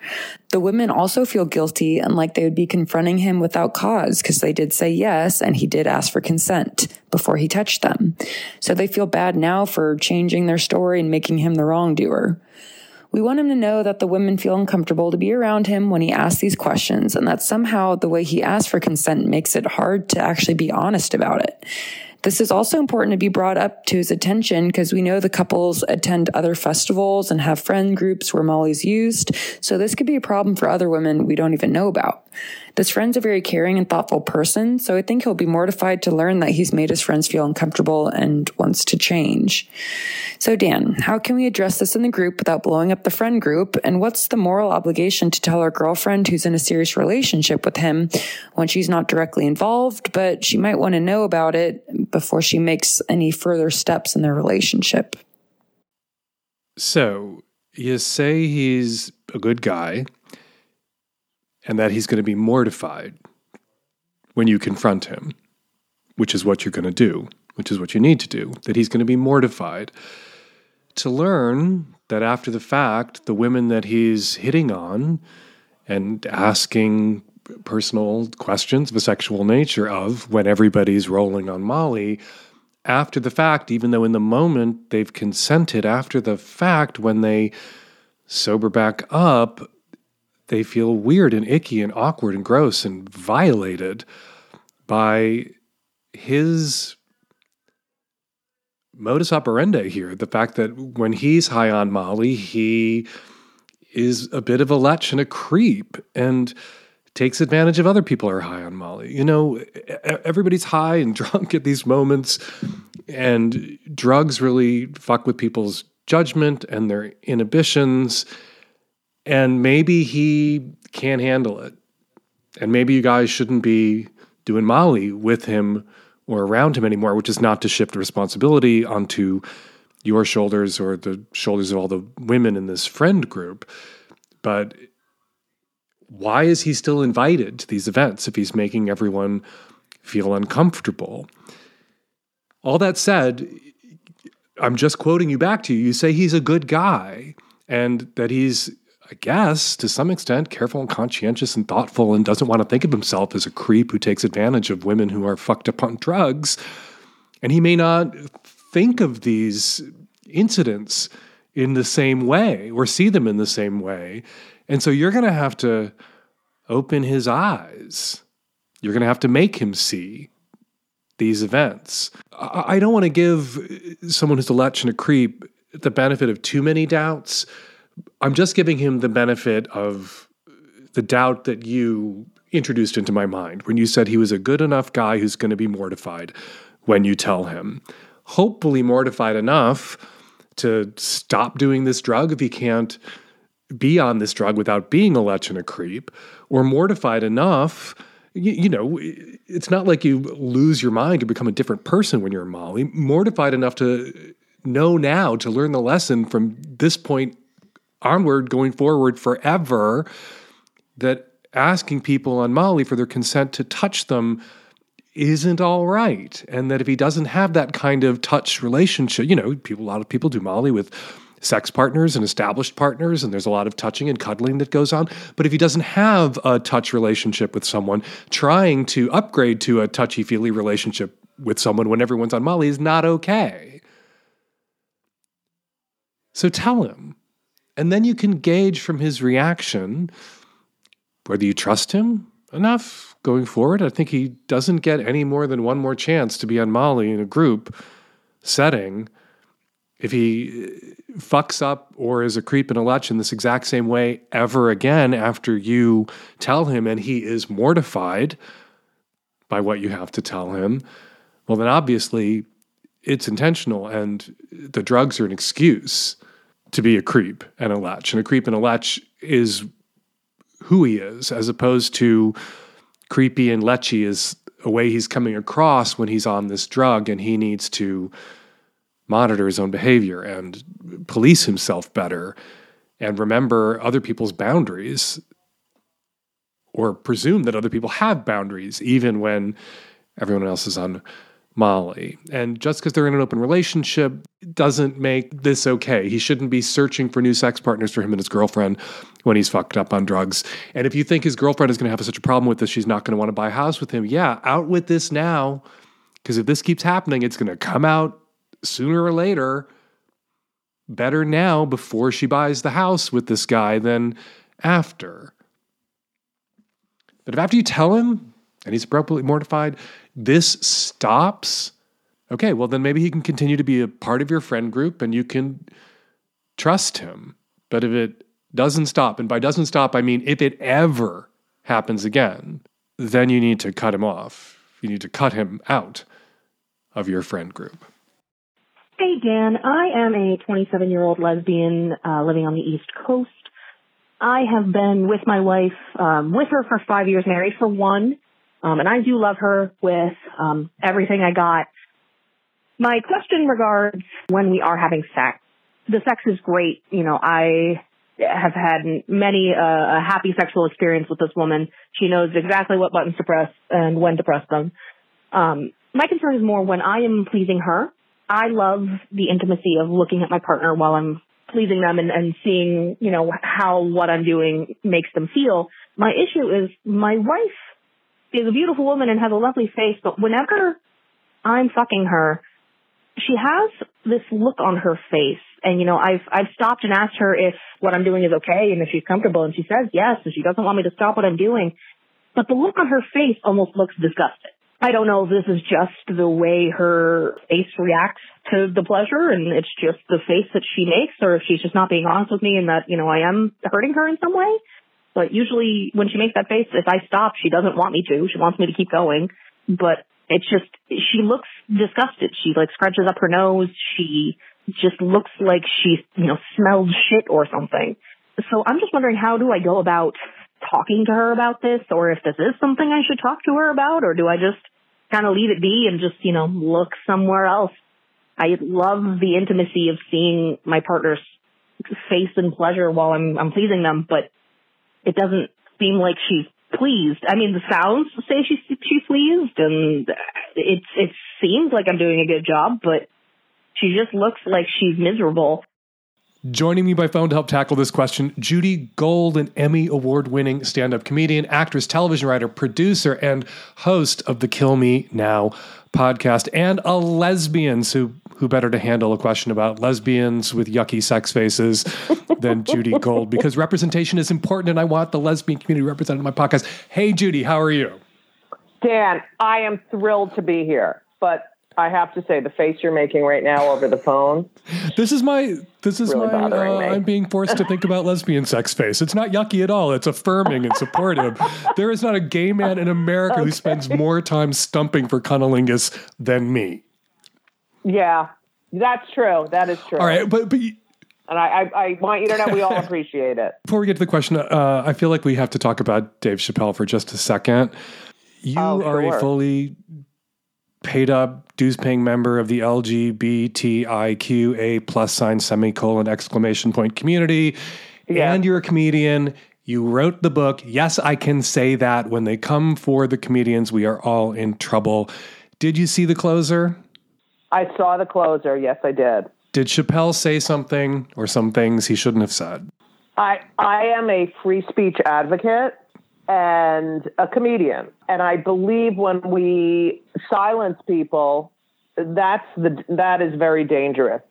H: The women also feel guilty and like they would be confronting him without cause because they did say yes and he did ask for consent before he touched them. So they feel bad now for changing their story and making him the wrongdoer. We want him to know that the women feel uncomfortable to be around him when he asks these questions and that somehow the way he asks for consent makes it hard to actually be honest about it. This is also important to be brought up to his attention because we know the couples attend other festivals and have friend groups where Molly's used. So this could be a problem for other women we don't even know about. This friend's a very caring and thoughtful person, so I think he'll be mortified to learn that he's made his friends feel uncomfortable and wants to change. So, Dan, how can we address this in the group without blowing up the friend group? And what's the moral obligation to tell our girlfriend who's in a serious relationship with him when she's not directly involved, but she might want to know about it before she makes any further steps in their relationship?
C: So, you say he's a good guy and that he's going to be mortified when you confront him, which is what you're going to do, which is what you need to do, that he's going to be mortified. To learn that after the fact, the women that he's hitting on and asking personal questions of a sexual nature of when everybody's rolling on Molly, after the fact, even though in the moment they've consented, after the fact, when they sober back up, they feel weird and icky and awkward and gross and violated by his modus operandi here. The fact that when he's high on Molly, he is a bit of a lech and a creep and takes advantage of other people who are high on Molly. You know, everybody's high and drunk at these moments, and drugs really fuck with people's judgment and their inhibitions and maybe he can't handle it. And maybe you guys shouldn't be doing Molly with him or around him anymore, which is not to shift responsibility onto your shoulders or the shoulders of all the women in this friend group. But why is he still invited to these events if he's making everyone feel uncomfortable? All that said, I'm just quoting you back to you. You say he's a good guy and that he's I guess, to some extent, careful and conscientious and thoughtful and doesn't want to think of himself as a creep who takes advantage of women who are fucked up on drugs. And he may not think of these incidents in the same way or see them in the same way. And so you're going to have to open his eyes. You're going to have to make him see these events. I don't want to give someone who's a lech and a creep the benefit of too many doubts. I'm just giving him the benefit of the doubt that you introduced into my mind when you said he was a good enough guy who's going to be mortified when you tell him. Hopefully, mortified enough to stop doing this drug if he can't be on this drug without being a lech and a creep, or mortified enough. You, know, it's not like you lose your mind or become a different person when you're Molly. Mortified enough to know now, to learn the lesson from this point onward, going forward forever, that asking people on Molly for their consent to touch them isn't all right. And that if he doesn't have that kind of touch relationship, you know, people, a lot of people do Molly with sex partners and established partners, and there's a lot of touching and cuddling that goes on. But if he doesn't have a touch relationship with someone, trying to upgrade to a touchy feely relationship with someone when everyone's on Molly is not okay. So tell him. And then you can gauge from his reaction whether you trust him enough going forward. I think he doesn't get any more than one more chance to be on Molly in a group setting. If he uh, fucks up or is a creep and a lech in this exact same way ever again after you tell him and he is mortified by what you have to tell him, well, then obviously it's intentional and the drugs are an excuse to be a creep and a latch. And a creep and a latch is who he is, as opposed to creepy and lechy is a way he's coming across when he's on this drug and he needs to monitor his own behavior and police himself better and remember other people's boundaries or presume that other people have boundaries even when everyone else is on Molly. And just because they're in an open relationship doesn't make this okay. He shouldn't be searching for new sex partners for him and his girlfriend when he's fucked up on drugs. And if you think his girlfriend is going to have such a problem with this, she's not going to want to buy a house with him. Yeah, out with this now. Because if this keeps happening, it's going to come out sooner or later. Better now before she buys the house with this guy than after. But if after you tell him and he's appropriately mortified, this stops, okay, well, then maybe he can continue to be a part of your friend group and you can trust him. But if it doesn't stop, and by doesn't stop, I mean if it ever happens again, then you need to cut him off. You need to cut him out of your friend group.
I: Hey, Dan. I am a 27 year old lesbian uh, living on the East Coast. I have been with my wife, um, with her for five years, married for one. Um, and I do love her with um, everything I got. My question regards when we are having sex. The sex is great. You know, I have had many uh, a happy sexual experience with this woman. She knows exactly what buttons to press and when to press them. Um, my concern is more when I am pleasing her. I love the intimacy of looking at my partner while I'm pleasing them and, and seeing, you know, how what I'm doing makes them feel. My issue is my wife is a beautiful woman and has a lovely face, but whenever I'm fucking her, she has this look on her face. And you know, I've I've stopped and asked her if what I'm doing is okay and if she's comfortable and she says yes and she doesn't want me to stop what I'm doing. But the look on her face almost looks disgusted. I don't know if this is just the way her face reacts to the pleasure and it's just the face that she makes or if she's just not being honest with me and that, you know, I am hurting her in some way. But usually when she makes that face, if I stop, she doesn't want me to. She wants me to keep going. But it's just, she looks disgusted. She like scratches up her nose. She just looks like she, you know, smelled shit or something. So I'm just wondering how do I go about talking to her about this or if this is something I should talk to her about or do I just kind of leave it be and just, you know, look somewhere else? I love the intimacy of seeing my partner's face and pleasure while I'm, I'm pleasing them, but it doesn't seem like she's pleased. I mean, the sounds say she's she's pleased, and it it seems like I'm doing a good job, but she just looks like she's miserable.
C: Joining me by phone to help tackle this question, Judy Gold, an Emmy Award winning stand up comedian, actress, television writer, producer, and host of the Kill Me Now podcast, and a lesbian. So, who better to handle a question about lesbians with yucky sex faces than Judy Gold? Because representation is important, and I want the lesbian community represented in my podcast. Hey, Judy, how are you?
J: Dan, I am thrilled to be here, but I have to say the face you're making right now over the phone.
C: This is my this is
J: Really
C: my uh, I'm being forced to think about lesbian sex face. It's not yucky at all. It's affirming and supportive. there is not a gay man in America who spends more time stumping for cunnilingus than me.
J: Yeah, that's true. That is true.
C: All right, but but
J: And I, I, I want you to know we all appreciate it.
C: before we get to the question, uh, I feel like we have to talk about Dave Chappelle for just a second. You
J: Oh,
C: are a fully paid up, dues paying member of the LGBTIQA plus sign semicolon exclamation point community,
J: Yeah.
C: and you're a comedian. You wrote the book. Yes, I can say that. When they come for the comedians, we are all in trouble. Did you see the closer?
J: I saw the closer. Yes, I did.
C: Did Chappelle say something or some things he shouldn't have said?
J: I, I am a free speech advocate and a comedian. And I believe when we silence people, that's the, that is very dangerous.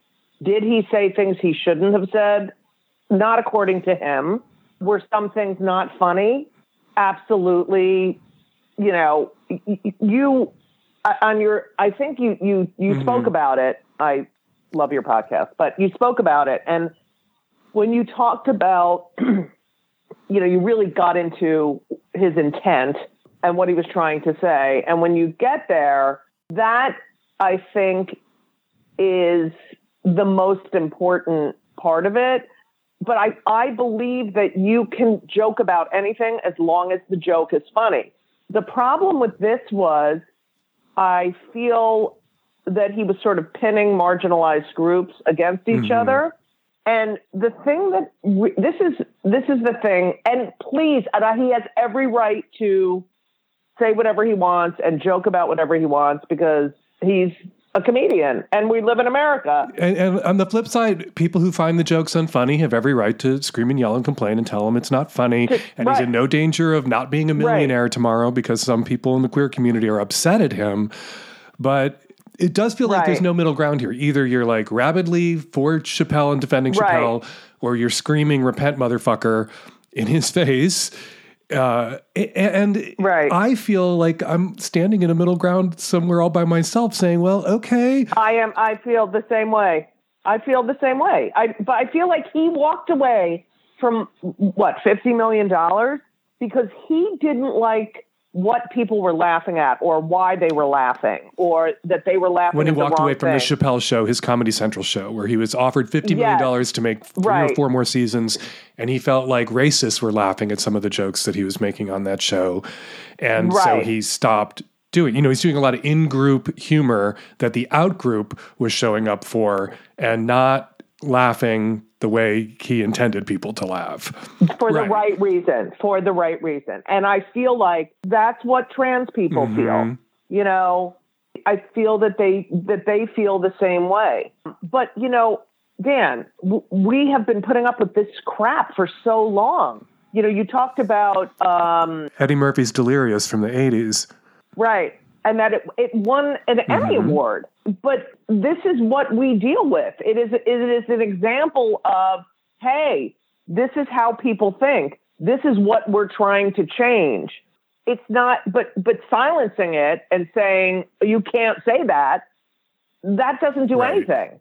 J: Did he say things he shouldn't have said? Not according to him. Were some things not funny? Absolutely. You know, you on your, I think you, you, you mm-hmm. spoke about it. I love your podcast, but you spoke about it. And when you talked about, you know, you really got into his intent and what he was trying to say. And when you get there, that I think is the most important part of it. But I, I believe that you can joke about anything as long as the joke is funny. The problem with this was I feel that he was sort of pinning marginalized groups against each mm-hmm. other. And the thing that we, this is this is the thing, and please, and he has every right to say whatever he wants and joke about whatever he wants because he's a comedian and we live in America.
C: And, and on the flip side, people who find the jokes unfunny have every right to scream and yell and complain and tell him it's not funny. And he's in no danger of not being a millionaire tomorrow because some people in the queer community are upset at him. But it does feel like there's no middle ground here. Either you're like rabidly for Chappelle and defending
J: Right.
C: Chappelle, or you're screaming "repent, motherfucker" in his face. Uh, and
J: Right.
C: I feel like I'm standing in a middle ground somewhere all by myself, saying, "Well, okay,
J: I am. I feel the same way. I feel the same way. I but I feel like he walked away from what fifty million dollars because he didn't like what people were laughing at or why they were laughing or that they were laughing
C: when he walked away from the. Chappelle show, his Comedy Central show, where he was offered fifty million
J: Yes.
C: dollars to make three or four more seasons, and he felt like racists were laughing at some of the jokes that he was making on that show, and so he stopped doing. You know, he's doing a lot of in-group humor that the out-group was showing up for, and not laughing the way he intended people to laugh.
J: for the
C: Right.
J: right reason, for the right reason. And I feel like that's what trans people
C: Mm-hmm.
J: feel. You know, I feel that they that they feel the same way. But you know, Dan, w- we have been putting up with this crap for so long. You know, you talked about um,
C: Eddie Murphy's Delirious from the '80s.
J: right, and that it, it won an Emmy mm-hmm. award. But this is what we deal with. It is it is an example of hey, this is how people think. This is what we're trying to change. It's not, but but silencing it and saying you can't say that, that doesn't do
C: Right.
J: anything.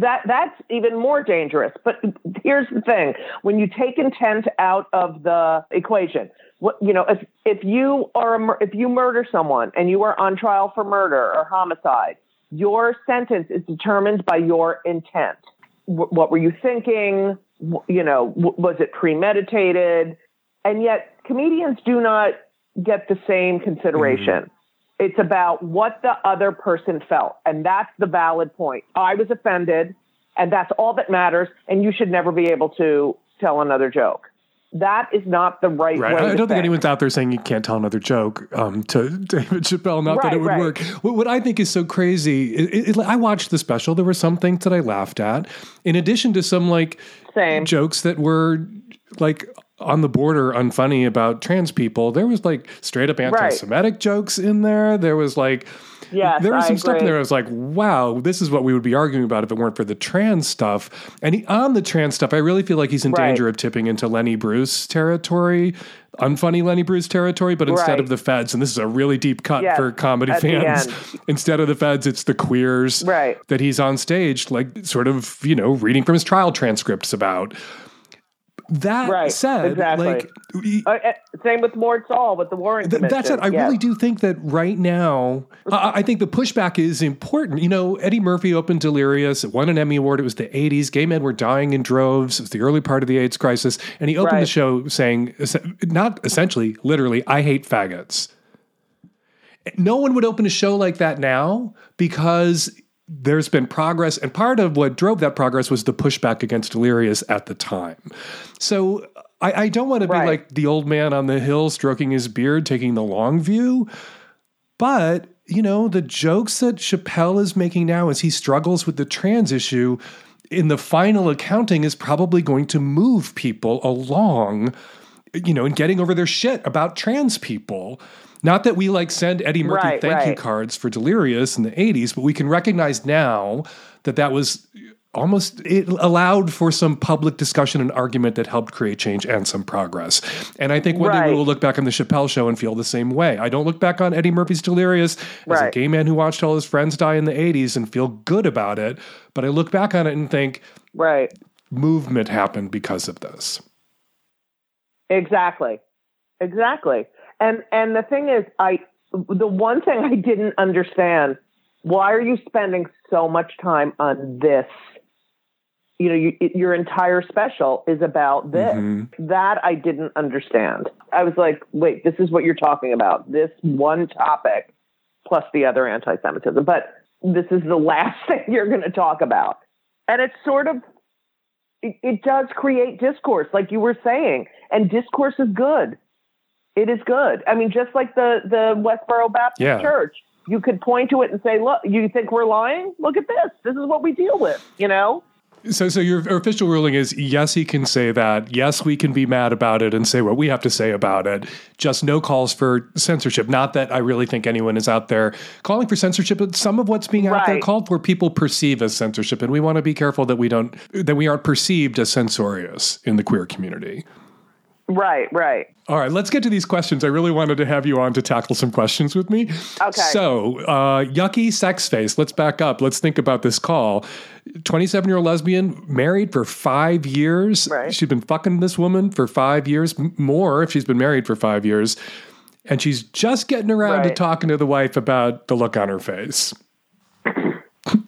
J: That that's even more dangerous. But here's the thing: when you take intent out of the equation, what you know, if if you are a, if you murder someone and you are on trial for murder or homicide, your sentence is determined by your intent. Wh- what were you thinking? Wh- You know, w- was it premeditated? And yet, comedians do not get the same consideration. It's about what the other person felt. And that's the valid point. I was offended, and that's all that matters. And you should never be able to tell another joke. That is not the right,
C: Right.
J: way.
C: I
J: to
C: don't think anyone's out there saying you can't tell another joke um, to David Chappelle. Not that it would
J: right.
C: work. What, what I think is so crazy, it, it, I watched the special. There were some things that I laughed at, in addition to some like
J: Same.
C: jokes that were like on the border unfunny about trans people. There was like straight up anti-Semitic jokes in there. There was like.
J: yeah,
C: there was
J: I
C: some stuff in there. I was like, "Wow, this is what we would be arguing about if it weren't for the trans stuff." And he, on the trans stuff, I really feel like he's in
J: Right.
C: danger of tipping into Lenny Bruce territory, unfunny Lenny Bruce territory. But instead
J: Right.
C: of the feds, and this is a really deep cut
J: Yes,
C: for comedy fans, instead of the feds, it's the queers
J: Right.
C: that he's on stage, like sort of you know reading from his trial transcripts about. That
J: Right,
C: said,
J: exactly.
C: like
J: Uh, uh, same with Mort Sahl with the Warren
C: Th-
J: Commission.
C: that said, I
J: Yes.
C: really do think that right now, I, I think the pushback is important. You know, Eddie Murphy opened Delirious, it won an Emmy Award. It was the 80s. Gay men were dying in droves. It was the early part of the AIDS crisis. And he opened the show saying, not essentially, literally, I hate faggots. No one would open a show like that now because there's been progress. And part of what drove that progress was the pushback against Delirious at the time. So I, I don't want to be like the old man on the hill stroking his beard, taking the long view. But, you know, the jokes that Chappelle is making now as he struggles with the trans issue in the final accounting is probably going to move people along, you know, in getting over their shit about trans people. Not that we like send Eddie Murphy
J: Right,
C: thank you cards for Delirious in the 80s, but we can recognize now that that was almost it allowed for some public discussion and argument that helped create change and some progress. And I think one day we will look back on the Chappelle show and feel the same way. I don't look back on Eddie Murphy's Delirious as a gay man who watched all his friends die in the 80s and feel good about it, but I look back on it and think
J: right.
C: movement happened because of this.
J: Exactly. Exactly. And and the thing is I the one thing I didn't understand, why are you spending so much time on this? You know, you, your entire special is about this. Mm-hmm. That I didn't understand. I was like, wait, this is what you're talking about. This one topic plus the other anti-Semitism. But this is the last thing you're going to talk about. And it's sort of it does create discourse, like you were saying, and discourse is good. It is good. I mean, just like the the Westboro Baptist
C: Yeah.
J: Church, you could point to it and say, "Look, you think we're lying? Look at this. This is what we deal with." You know?
C: So, so your official ruling is yes, he can say that. Yes, we can be mad about it and say what we have to say about it. Just no calls for censorship. Not that I really think anyone is out there calling for censorship, but some of what's being out there called for people perceive as censorship, and we want to be careful that we don't that we aren't perceived as censorious in the queer community.
J: Right, right.
C: All right, let's get to these questions. I really wanted to have you on to tackle some questions with me.
J: Okay.
C: So, uh, yucky sex face. Let's back up. Let's think about this call. 27 year old lesbian, married for five years.
J: Right.
C: She's been fucking this woman for five years, more if she's been married for five years. And she's just getting around to talking to the wife about the look on her face.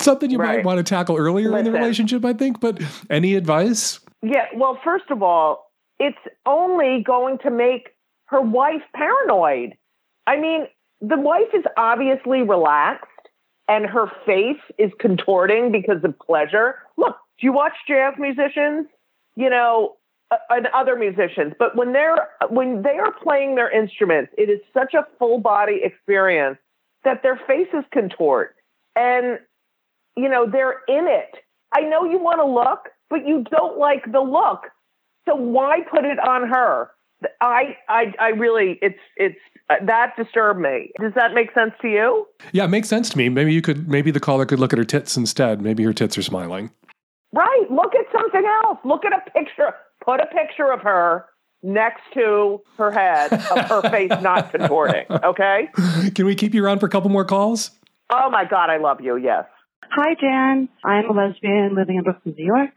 C: Something you might want to tackle earlier in the relationship, I think. But any advice?
J: Yeah. Well, first of all, it's only going to make her wife paranoid. I mean, the wife is obviously relaxed and her face is contorting because of pleasure. Look, do you watch jazz musicians? You know, uh, and other musicians, but when they're when they are playing their instruments, it is such a full body experience that their faces contort and you know, they're in it. I know you want to look, but you don't like the look. So why put it on her? I, I, I really, it's, it's, uh, that disturbed me. Does that make sense to you?
C: Yeah, it makes sense to me. Maybe you could, maybe the caller could look at her tits instead. Maybe her tits are smiling.
J: Right. Look at something else. Look at a picture. Put a picture of her next to her head of her face not contorting. Okay.
C: Can we keep you around for a couple more calls?
J: Oh my God. I love you. Yes.
K: Hi, Dan. I'm a lesbian living in Brooklyn, New York.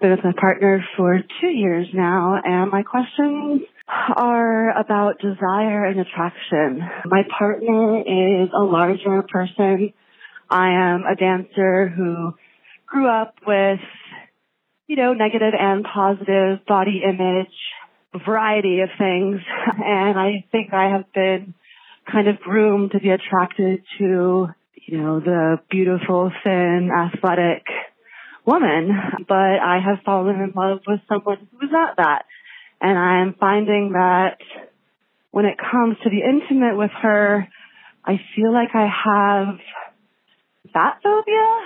K: Been with my partner for two years now, and my questions are about desire and attraction. My partner is a larger person. I am a dancer who grew up with, you know, negative and positive body image, variety of things, and I think I have been kind of groomed to be attracted to you know, the beautiful, thin, athletic woman, but I have fallen in love with someone who is not that. And I'm finding that when it comes to the intimate with her, I feel like I have fat phobia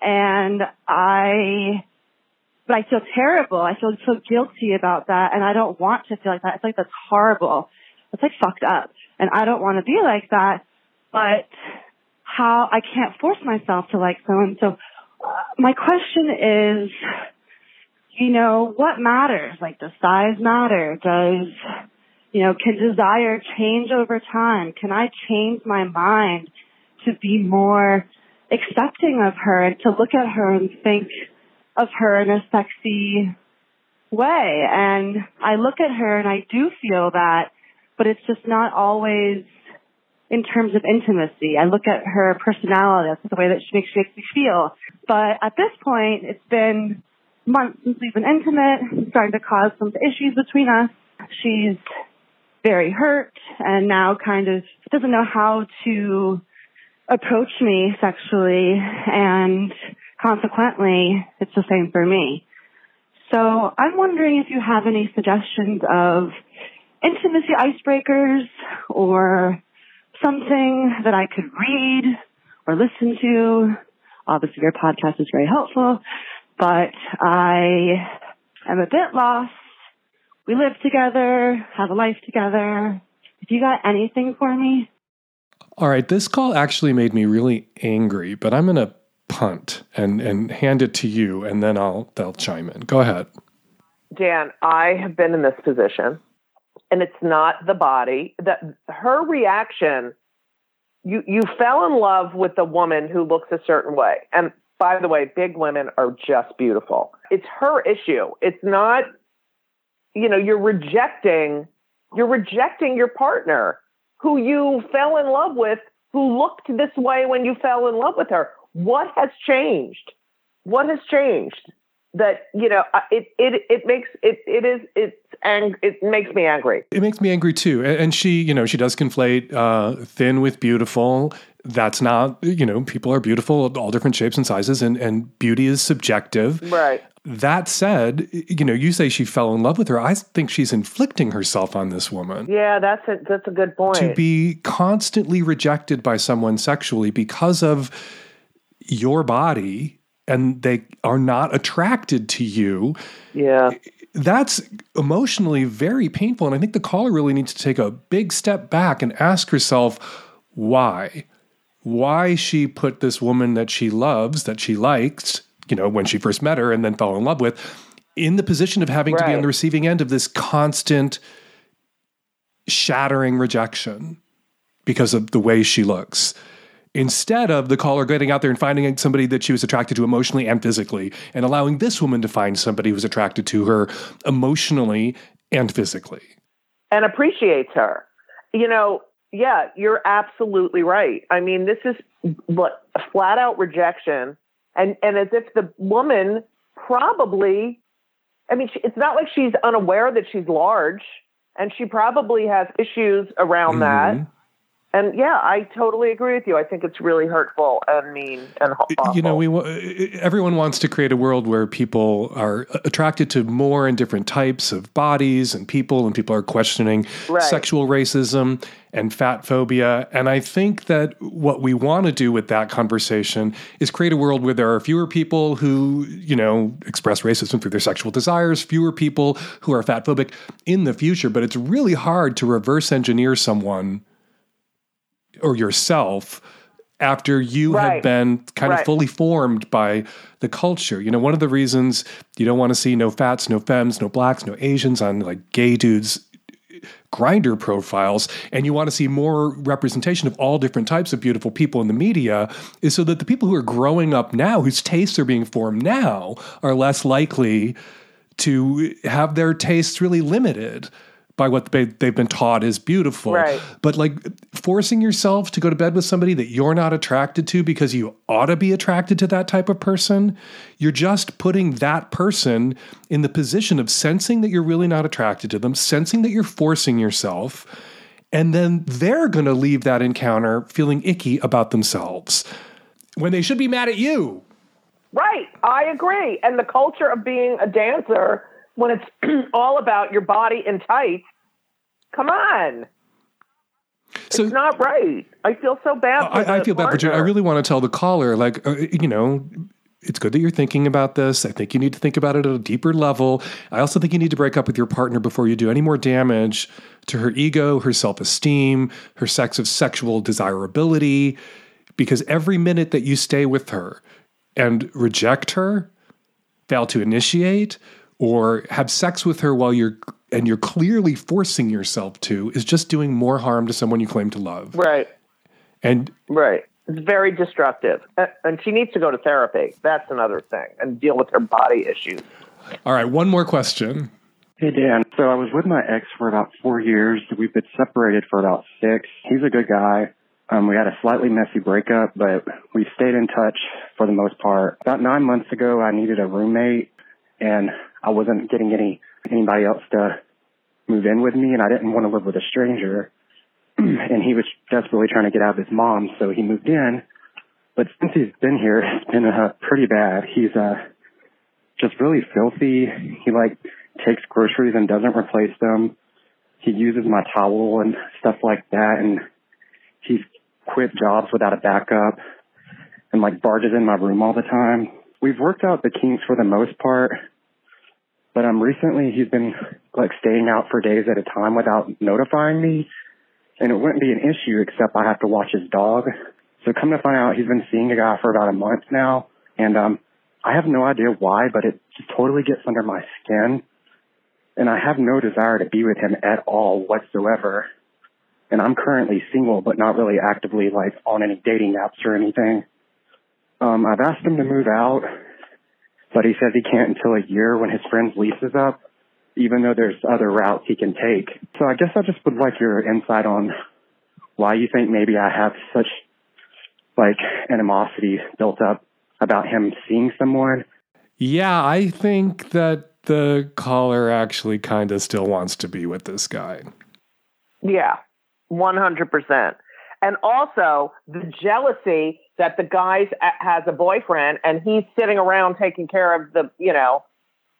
K: and I, but I feel terrible. I feel so guilty about that and I don't want to feel like that. It's like that's horrible. It's like fucked up and I don't want to be like that, but how I can't force myself to like someone. So Uh, my question is, you know, what matters? Like does size matter? Does, you know, can desire change over time? Can I change my mind to be more accepting of her and to look at her and think of her in a sexy way? And I look at her and I do feel that, but it's just not always in terms of intimacy. I look at her personality, that's the way that she makes, she makes me feel. But at this point, it's been months since we've been intimate, it's starting to cause some issues between us. She's very hurt and now kind of doesn't know how to approach me sexually and consequently it's the same for me. So I'm wondering if you have any suggestions of intimacy icebreakers or something that I could read or listen to. Obviously your podcast is very helpful, but I am a bit lost we live together, have a life together. If you got anything for me?
C: All right, this call actually made me really angry, but I'm going to punt and and hand it to you and then I'll they'll chime in. Go ahead.
J: Dan, I have been in this position and it's not the body that her reaction you you fell in love with a woman who looks a certain way. And by the way, big women are just beautiful. It's her issue. It's not you know, you're rejecting, you're rejecting your partner who you fell in love with, who looked this way when you fell in love with her. What has changed? What has changed? That you know, it it it makes it it is it's ang- it makes me angry.
C: It makes me angry too. And she, you know, she does conflate uh, thin with beautiful. That's not, you know, people are beautiful, all different shapes and sizes, and and beauty is subjective.
J: Right.
C: That said, you know, you say she fell in love with her. I think she's inflicting herself on this woman.
J: Yeah, that's a that's a good point.
C: To be constantly rejected by someone sexually because of your body and they are not attracted to you.
J: Yeah.
C: That's emotionally very painful and I think the caller really needs to take a big step back and ask herself why. Why she put this woman that she loves, that she likes, you know, when she first met her and then fell in love with, in the position of having right. to be on the receiving end of this constant shattering rejection because of the way she looks. Instead of the caller getting out there and finding somebody that she was attracted to emotionally and physically, and allowing this woman to find somebody who's attracted to her emotionally and physically.
J: And appreciates her. You know, yeah, you're absolutely right. I mean, this is what flat out rejection and and as if the woman probably i mean she, it's not like she's unaware that she's large and she probably has issues around mm-hmm. that and yeah, I totally agree with you. I think it's really hurtful and mean and awful.
C: You know, we everyone wants to create a world where people are attracted to more and different types of bodies and people, and people are questioning right. sexual racism and fat phobia. And I think that what we want to do with that conversation is create a world where there are fewer people who, you know, express racism through their sexual desires, fewer people who are fat phobic in the future. But it's really hard to reverse engineer someone or yourself after you right. have been kind right. of fully formed by the culture. You know, one of the reasons you don't want to see no fats, no femmes, no blacks, no Asians on like gay dudes Grindr profiles and you want to see more representation of all different types of beautiful people in the media is so that the people who are growing up now whose tastes are being formed now are less likely to have their tastes really limited by what they, they've been taught is beautiful.
J: Right.
C: But like forcing yourself to go to bed with somebody that you're not attracted to because you ought to be attracted to that type of person, you're just putting that person in the position of sensing that you're really not attracted to them, sensing that you're forcing yourself, and then they're going to leave that encounter feeling icky about themselves when they should be mad at you.
J: Right. I agree. And the culture of being a dancer when it's all about your body in tights. Come on.
C: So
J: it's not right. I feel so bad. For
C: I, I feel bad, but I really want to tell the caller, like, uh, you know, it's good that you're thinking about this. I think you need to think about it at a deeper level. I also think you need to break up with your partner before you do any more damage to her ego, her self esteem, her sex of sexual desirability. Because every minute that you stay with her and reject her, fail to initiate, or have sex with her while you're and you're clearly forcing yourself to is just doing more harm to someone you claim to love.
J: Right.
C: And
J: Right. It's very destructive. And she needs to go to therapy. That's another thing. And deal with her body issues.
C: all right, one more question.
L: Hey Dan, so I was with my ex for about four years. We've been separated for about six. He's a good guy. Um, we had a slightly messy breakup, but we stayed in touch for the most part. About nine months ago, I needed a roommate, and I wasn't getting any anybody else to move in with me, and I didn't want to live with a stranger. and he was desperately trying to get out of his mom, so he moved in. But since he's been here, it's been uh, pretty bad. He's uh, just really filthy. He like takes groceries and doesn't replace them. He uses my towel and stuff like that, and he's quit jobs without a backup, and like barges in my room all the time. We've worked out the kinks for the most part, but um recently he's been like staying out for days at a time without notifying me, and it wouldn't be an issue except I have to watch his dog. So come to find out, he's been seeing a guy for about a month now, and um I have no idea why, but it just totally gets under my skin. And I have no desire to be with him at all whatsoever. And I'm currently single, but not really actively like on any dating apps or anything. Um, I've asked him to move out, but he says he can't until a year when his friend's lease is up, even though there's other routes he can take. So I guess I just would like your insight on why you think maybe I have such like animosity built up about him seeing someone.
C: Yeah, I think that the caller actually kind of still wants to be with this guy.
J: Yeah, 100%. And also the jealousy that the guy has a boyfriend and he's sitting around taking care of the, you know,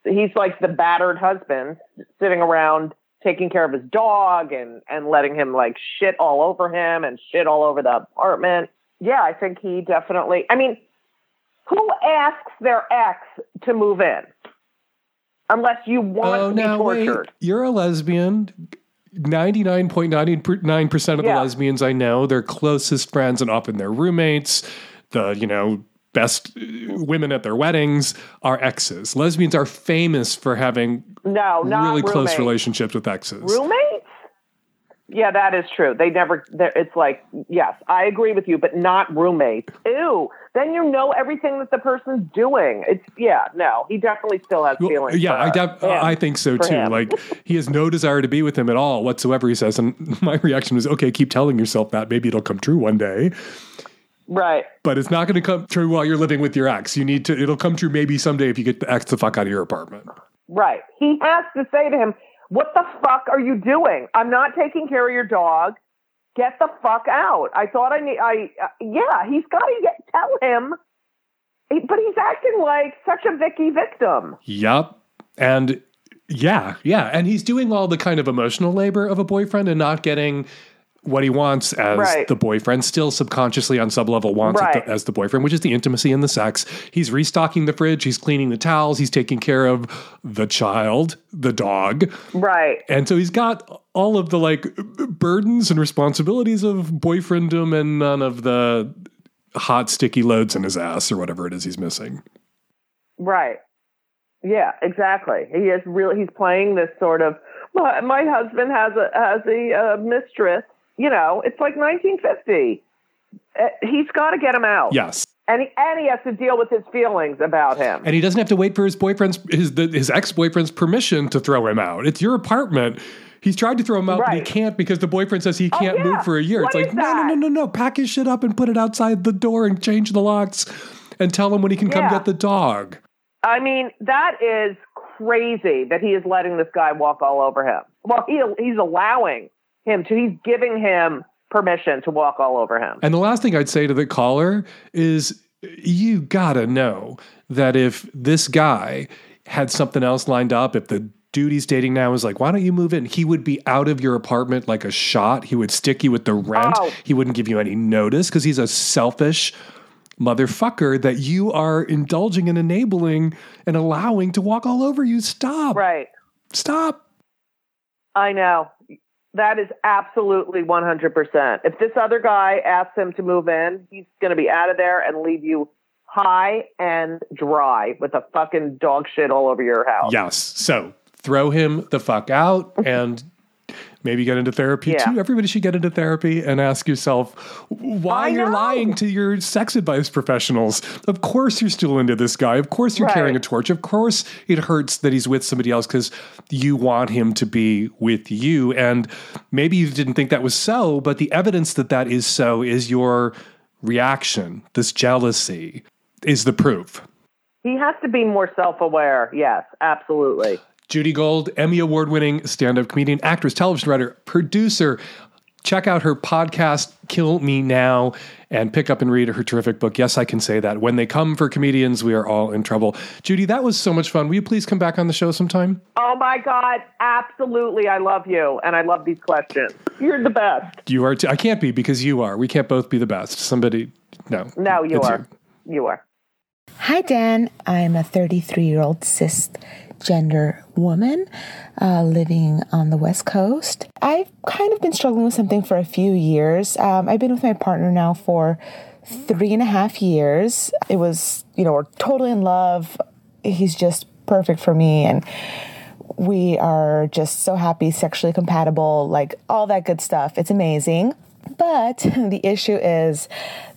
J: he's like the battered husband sitting around taking care of his dog and, and letting him like shit all over him and shit all over the apartment. Yeah, I think he definitely, I mean, who asks their ex to move in? Unless you want
C: oh,
J: to be
C: now wait,
J: tortured.
C: you're a lesbian. 99.99% of
J: Yeah.
C: the lesbians I know, their closest friends and often their roommates, the, you know, best uh, women at their weddings are exes. Lesbians are famous for having
J: No,
C: really close relationships with exes.
J: Roommates? Yeah, that is true. They never. It's like yes, I agree with you, but not roommates. Ew. Then you know everything that the person's doing. It's yeah. No, he definitely still has
C: Well,
J: feelings.
C: yeah, I, def-. I think so too.
J: him.
C: Like he has no desire to be with him at all whatsoever. He says, and my reaction was, okay, keep telling yourself that. Maybe it'll come true one day.
J: right.
C: But it's not going to come true while you're living with your ex. You need to. It'll come true maybe someday if you get the ex the fuck out of your apartment.
J: Right. He has to say to him, "What the fuck are you doing? I'm not taking care of your dog. Get the fuck out." I thought I need. I uh, yeah. He's got to tell him. But he's acting like such a Vicky victim.
C: Yup. And yeah, yeah. And he's doing all the kind of emotional labor of a boyfriend and not getting what he wants as
J: Right.
C: the boyfriend, still subconsciously on some level wants
J: Right.
C: the- as the boyfriend, which is the intimacy and the sex. He's restocking the fridge, he's cleaning the towels, he's taking care of the child, the dog.
J: Right.
C: And so he's got all of the like burdens and responsibilities of boyfrienddom and none of the hot sticky loads in his ass or whatever it is he's missing.
J: Right. Yeah, exactly. He is really he's playing this sort of my, my husband has a has a uh, mistress. You know, it's like 1950. Uh, he's got to get him out.
C: Yes.
J: And he, and he has to deal with his feelings about him.
C: And he doesn't have to wait for his boyfriend's his the, his ex boyfriend's permission to throw him out. It's your apartment. He's tried to throw him out, but he can't because the boyfriend says he
J: Oh,
C: can't
J: yeah.
C: move for a year.
J: What
C: it's like no, no, no, no, no. Pack his shit up and put it outside the door and change the locks, and tell him when he can come
J: Yeah.
C: get the dog.
J: I mean, that is crazy that he is letting this guy walk all over him. Well, he he's allowing him to. He's giving him permission to walk all over him.
C: And the last thing I'd say to the caller is you gotta know that if this guy had something else lined up, if the dude he's dating now is like, why don't you move in? He would be out of your apartment like a shot. He would stick you with the rent.
J: Oh.
C: He wouldn't give you any notice because he's a selfish motherfucker that you are indulging and enabling and allowing to walk all over you. Stop.
J: Right.
C: Stop.
J: I know. That is absolutely 100%. If this other guy asks him to move in, he's going to be out of there and leave you high and dry with a fucking dog shit all over your house.
C: Yes. So throw him the fuck out and maybe get into therapy
J: Yeah.
C: too. Everybody should get into therapy and ask yourself why you're lying to your sex advice professionals. Of course you're still into this guy. Of course you're
J: Right.
C: carrying a torch. Of course it hurts that he's with somebody else because you want him to be with you. And maybe you didn't think that was so, but the evidence that that is so is your reaction, this jealousy is the proof.
J: He has to be more self aware. Yes, absolutely.
C: Judy Gold, Emmy Award winning stand up comedian, actress, television writer, producer. Check out her podcast, Kill Me Now, and pick up and read her terrific book. Yes, I can say that. When they come for comedians, we are all in trouble. Judy, that was so much fun. Will you please come back on the show sometime?
J: Oh my God, absolutely. I love you and I love these questions. You're the best.
C: You are. I can't be because you are. We can't both be the best. Somebody, no.
J: No, you are. You are.
M: Hi, Dan. I'm a 33 year old cisgender woman uh, living on the West Coast. I've kind of been struggling with something for a few years. Um, I've been with my partner now for three and a half years. It was, you know, we're totally in love. He's just perfect for me. And we are just so happy, sexually compatible, like all that good stuff. It's amazing. But the issue is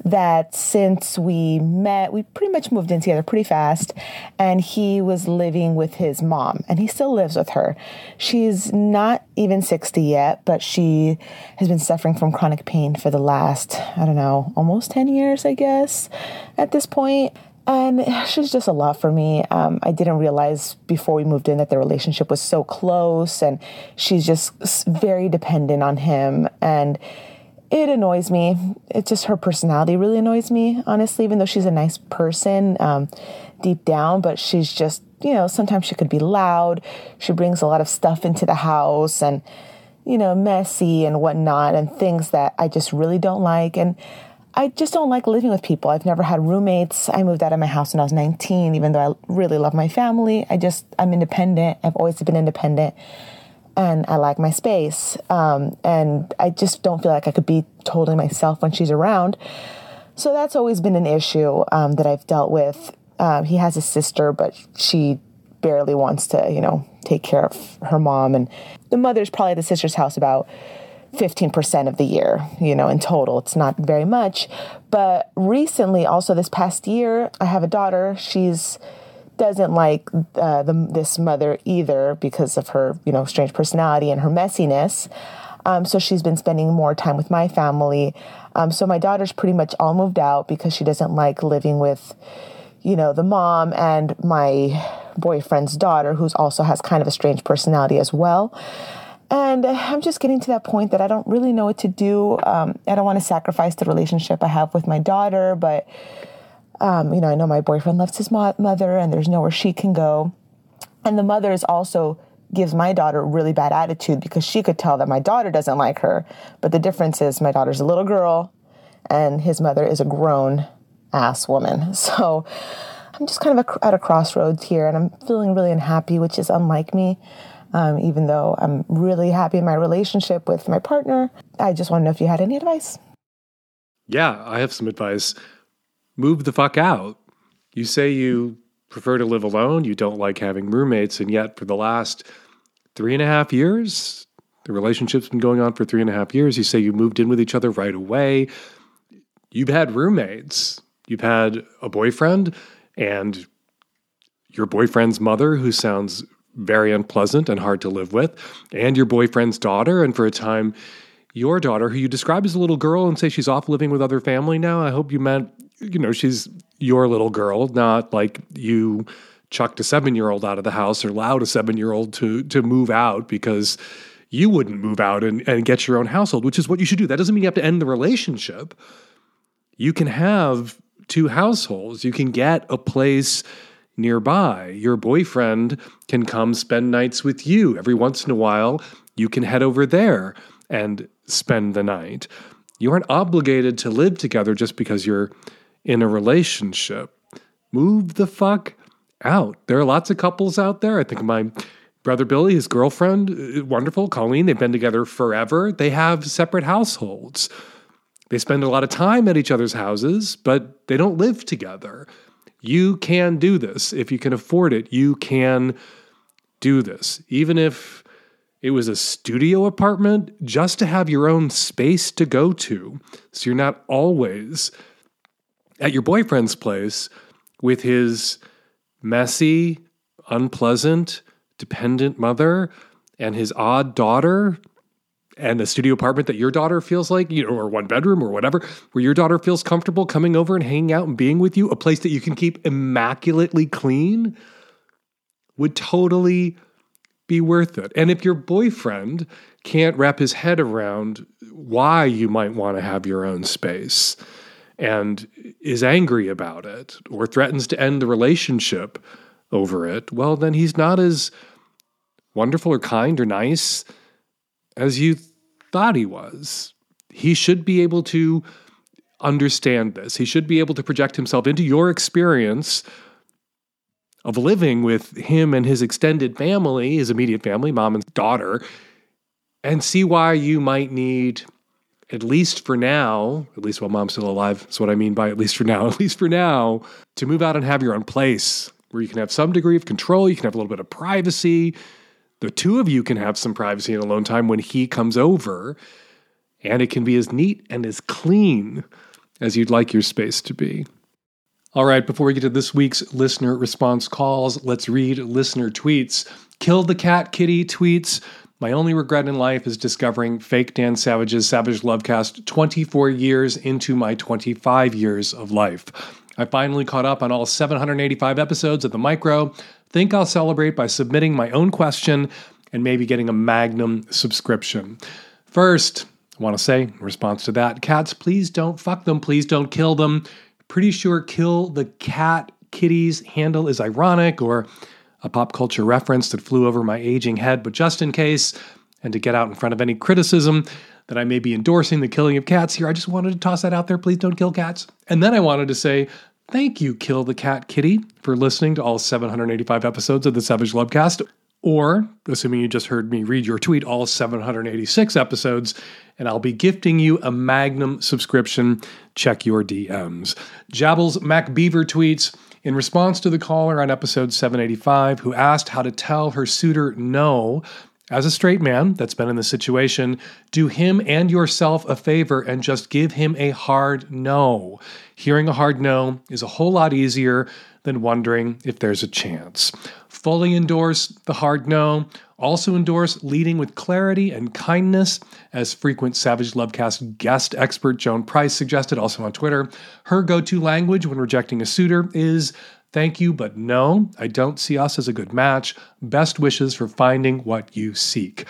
M: that since we met, we pretty much moved in together pretty fast, and he was living with his mom, and he still lives with her. She's not even 60 yet, but she has been suffering from chronic pain for the last, I don't know, almost 10 years, I guess, at this point. And she's just a lot for me. Um, I didn't realize before we moved in that the relationship was so close, and she's just very dependent on him. And it annoys me. It's just her personality really annoys me, honestly, even though she's a nice person um, deep down, but she's just, you know, sometimes she could be loud. She brings a lot of stuff into the house and, you know, messy and whatnot, and things that I just really don't like. And I just don't like living with people. I've never had roommates. I moved out of my house when I was 19, even though I really love my family. I just, I'm independent. I've always been independent and I like my space. Um, and I just don't feel like I could be totally myself when she's around. So that's always been an issue um, that I've dealt with. Um, he has a sister, but she barely wants to, you know, take care of her mom. And the mother's probably the sister's house about 15% of the year, you know, in total. It's not very much. But recently, also this past year, I have a daughter. She's doesn't like uh, the, this mother either because of her, you know, strange personality and her messiness. Um, so she's been spending more time with my family. Um, so my daughter's pretty much all moved out because she doesn't like living with, you know, the mom and my boyfriend's daughter, who's also has kind of a strange personality as well. And I'm just getting to that point that I don't really know what to do. Um, I don't want to sacrifice the relationship I have with my daughter, but um, you know, I know my boyfriend loves his mo- mother, and there's nowhere she can go. And the mother is also gives my daughter really bad attitude because she could tell that my daughter doesn't like her. But the difference is my daughter's a little girl, and his mother is a grown ass woman. So I'm just kind of a, at a crossroads here, and I'm feeling really unhappy, which is unlike me. Um, even though I'm really happy in my relationship with my partner, I just want to know if you had any advice.
C: Yeah, I have some advice. Move the fuck out. You say you prefer to live alone, you don't like having roommates, and yet for the last three and a half years, the relationship's been going on for three and a half years. You say you moved in with each other right away. You've had roommates, you've had a boyfriend, and your boyfriend's mother, who sounds very unpleasant and hard to live with, and your boyfriend's daughter, and for a time, your daughter, who you describe as a little girl and say she's off living with other family now. I hope you meant, you know, she's your little girl, not like you chucked a seven year old out of the house or allowed a seven year old to to move out because you wouldn't move out and, and get your own household, which is what you should do. That doesn't mean you have to end the relationship. You can have two households. You can get a place nearby. Your boyfriend can come spend nights with you. Every once in a while, you can head over there and spend the night. You aren't obligated to live together just because you're in a relationship. Move the fuck out. There are lots of couples out there. I think my brother Billy, his girlfriend, wonderful, Colleen, they've been together forever. They have separate households. They spend a lot of time at each other's houses, but they don't live together. You can do this. If you can afford it, you can do this. Even if it was a studio apartment, just to have your own space to go to. So you're not always at your boyfriend's place with his messy, unpleasant, dependent mother and his odd daughter and a studio apartment that your daughter feels like, you know, or one bedroom or whatever, where your daughter feels comfortable coming over and hanging out and being with you, a place that you can keep immaculately clean would totally be worth it. And if your boyfriend can't wrap his head around why you might want to have your own space and is angry about it or threatens to end the relationship over it, well, then he's not as wonderful or kind or nice as you thought he was. He should be able to understand this. He should be able to project himself into your experience of living with him and his extended family, his immediate family, mom and daughter, and see why you might need, at least for now, at least while mom's still alive, that's what I mean by at least for now, at least for now, to move out and have your own place where you can have some degree of control, you can have a little bit of privacy. The two of you can have some privacy and alone time when he comes over, and it can be as neat and as clean as you'd like your space to be. All right, before we get to this week's listener response calls, let's read listener tweets. Kill the cat kitty tweets. My only regret in life is discovering fake Dan Savage's Savage Lovecast 24 years into my 25 years of life. I finally caught up on all 785 episodes of The Micro. Think I'll celebrate by submitting my own question and maybe getting a Magnum subscription. First, I want to say, in response to that, cats, please don't fuck them, please don't kill them. Pretty sure kill the cat kitties handle is ironic or a pop culture reference that flew over my aging head, but just in case, and to get out in front of any criticism, that I may be endorsing the killing of cats here. I just wanted to toss that out there. Please don't kill cats. And then I wanted to say Thank you, Kill the Cat Kitty, for listening to all 785 episodes of the Savage Lovecast. Or, assuming you just heard me read your tweet, all 786 episodes, and I'll be gifting you a Magnum subscription. Check your DMs. Jabbles Mac Beaver tweets in response to the caller on episode 785 who asked how to tell her suitor no as a straight man that's been in this situation, do him and yourself a favor and just give him a hard no. Hearing a hard no is a whole lot easier than wondering if there's a chance. Fully endorse the hard no. Also endorse leading with clarity and kindness, as frequent Savage Lovecast guest expert Joan Price suggested also on Twitter. Her go to language when rejecting a suitor is Thank you, but no, I don't see us as a good match. Best wishes for finding what you seek.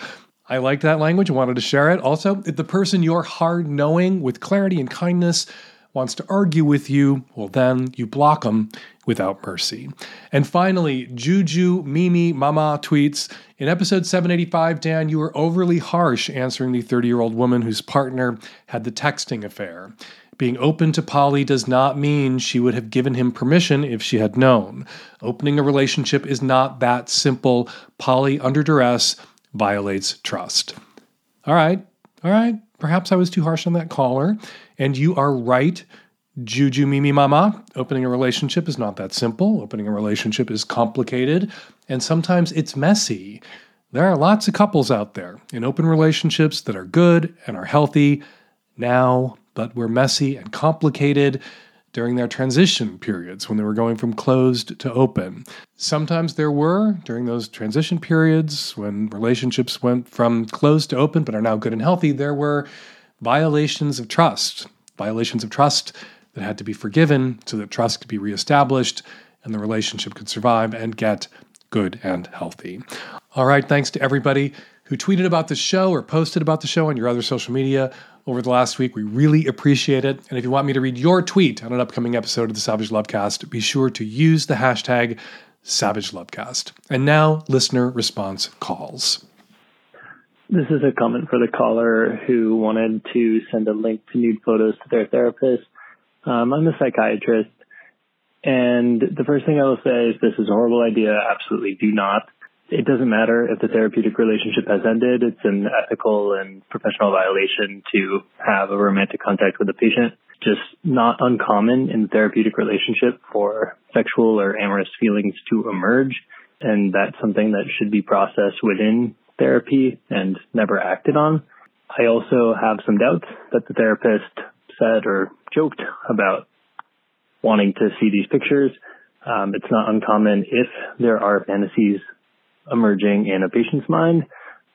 C: I liked that language and wanted to share it. Also, if the person you're hard knowing with clarity and kindness wants to argue with you, well, then you block them without mercy. And finally, Juju Mimi Mama tweets In episode 785, Dan, you were overly harsh answering the 30 year old woman whose partner had the texting affair. Being open to poly does not mean she would have given him permission if she had known. Opening a relationship is not that simple. poly, under duress, violates trust. All right, all right. Perhaps I was too harsh on that caller. And you are right, Juju Mimi Mama. Opening a relationship is not that simple. Opening a relationship is complicated, and sometimes it's messy. There are lots of couples out there in open relationships that are good and are healthy now but were messy and complicated during their transition periods when they were going from closed to open. Sometimes there were, during those transition periods when relationships went from closed to open but are now good and healthy, there were violations of trust, violations of trust that had to be forgiven so that trust could be reestablished and the relationship could survive and get good and healthy. All right, thanks to everybody who tweeted about the show or posted about the show on your other social media. over the last week. We really appreciate it. And if you want me to read your tweet on an upcoming episode of the Savage Lovecast, be sure to use the hashtag Savage Lovecast. And now, listener response calls.
N: This is a comment for the caller who wanted to send a link to nude photos to their therapist. Um, I'm a psychiatrist, and the first thing I will say is this is a horrible idea. Absolutely do not. It doesn't matter if the therapeutic relationship has ended. It's an ethical and professional violation to have a romantic contact with a patient. Just not uncommon in the therapeutic relationship for sexual or amorous feelings to emerge. And that's something that should be processed within therapy and never acted on. I also have some doubts that the therapist said or joked about wanting to see these pictures. Um, it's not uncommon if there are fantasies emerging in a patient's mind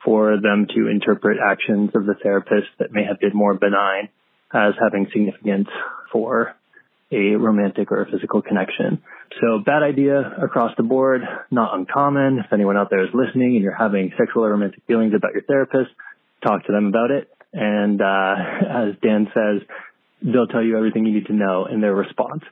N: for them to interpret actions of the therapist that may have been more benign as having significance for a romantic or a physical connection. So bad idea across the board, not uncommon. If anyone out there is listening and you're having sexual or romantic feelings about your therapist, talk to them about it. And uh, as Dan says, they'll tell you everything you need to know in their response.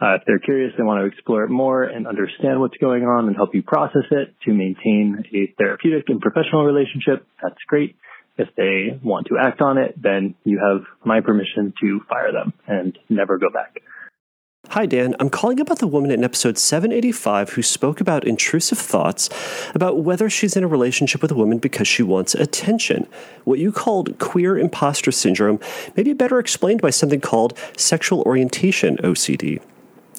N: Uh, if they're curious, they want to explore it more and understand what's going on and help you process it to maintain a therapeutic and professional relationship, that's great. If they want to act on it, then you have my permission to fire them and never go back.
O: Hi, Dan. I'm calling about the woman in episode 785 who spoke about intrusive thoughts about whether she's in a relationship with a woman because she wants attention. What you called queer imposter syndrome may be better explained by something called sexual orientation OCD.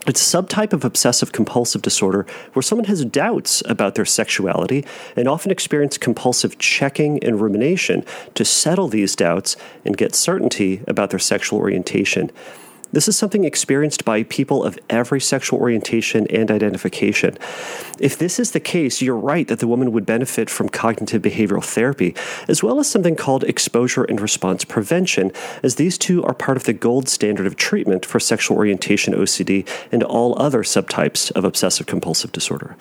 O: It's a subtype of obsessive compulsive disorder where someone has doubts about their sexuality and often experience compulsive checking and rumination to settle these doubts and get certainty about their sexual orientation. This is something experienced by people of every sexual orientation and identification. If this is the case, you're right that the woman would benefit from cognitive behavioral therapy, as well as something called exposure and response prevention, as these two are part of the gold standard of treatment for sexual orientation OCD and all other subtypes of obsessive compulsive disorder.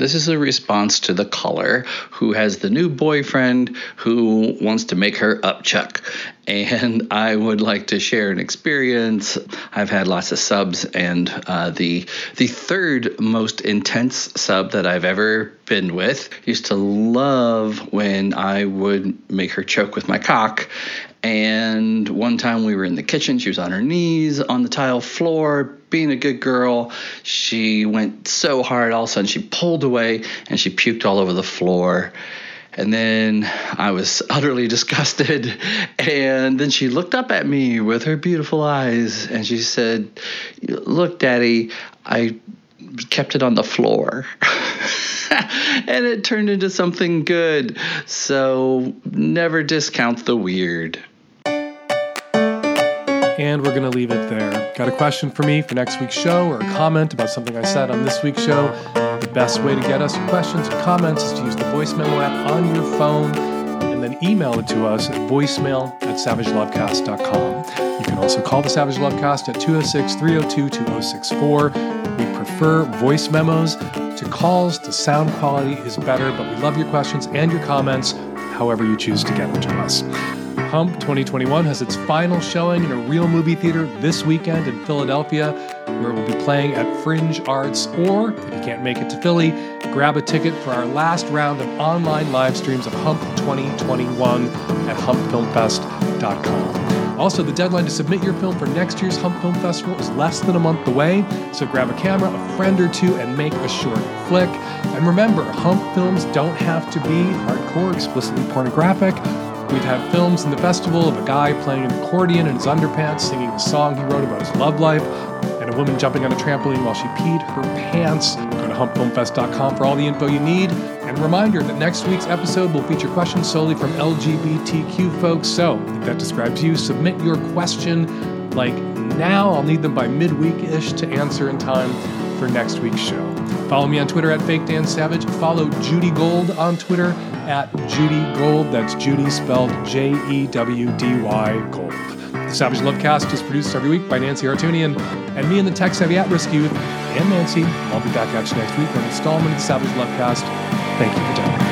P: This is a response to the caller who has the new boyfriend who wants to make her upchuck. And I would like to share an experience. I've had lots of subs, and uh, the the third most intense sub that I've ever been with used to love when I would make her choke with my cock. And one time we were in the kitchen, she was on her knees on the tile floor, being a good girl. She went so hard, all of a sudden she pulled away and she puked all over the floor. And then I was utterly disgusted. And then she looked up at me with her beautiful eyes and she said, Look, Daddy, I kept it on the floor. and it turned into something good. So never discount the weird.
C: And we're going to leave it there. Got a question for me for next week's show or a comment about something I said on this week's show? The best way to get us questions and comments is to use the voice memo app on your phone and then email it to us at voicemail at savagelovecast.com. You can also call the Savage Lovecast at 206 302 2064. We prefer voice memos to calls. The sound quality is better, but we love your questions and your comments, however you choose to get them to us. Hump 2021 has its final showing in a real movie theater this weekend in Philadelphia, where we'll be playing at Fringe Arts. Or, if you can't make it to Philly, grab a ticket for our last round of online live streams of Hump 2021 at humpfilmfest.com. Also, the deadline to submit your film for next year's Hump Film Festival is less than a month away, so grab a camera, a friend or two, and make a short flick. And remember, Hump films don't have to be hardcore, explicitly pornographic. We'd have films in the festival of a guy playing an accordion in his underpants singing a song he wrote about his love life, and a woman jumping on a trampoline while she peed her pants. Go to humpfilmfest.com for all the info you need. And a reminder that next week's episode will feature questions solely from LGBTQ folks. So, if that describes you, submit your question like now. I'll need them by midweek ish to answer in time for next week's show. Follow me on Twitter at Fake Dan Savage. Follow Judy Gold on Twitter at Judy Gold. That's Judy spelled J E W D Y Gold. The Savage Lovecast is produced every week by Nancy Artunian and me and the tech savvy at risk youth and Nancy. I'll be back at you next week for an installment of the Savage Lovecast. Thank you for joining.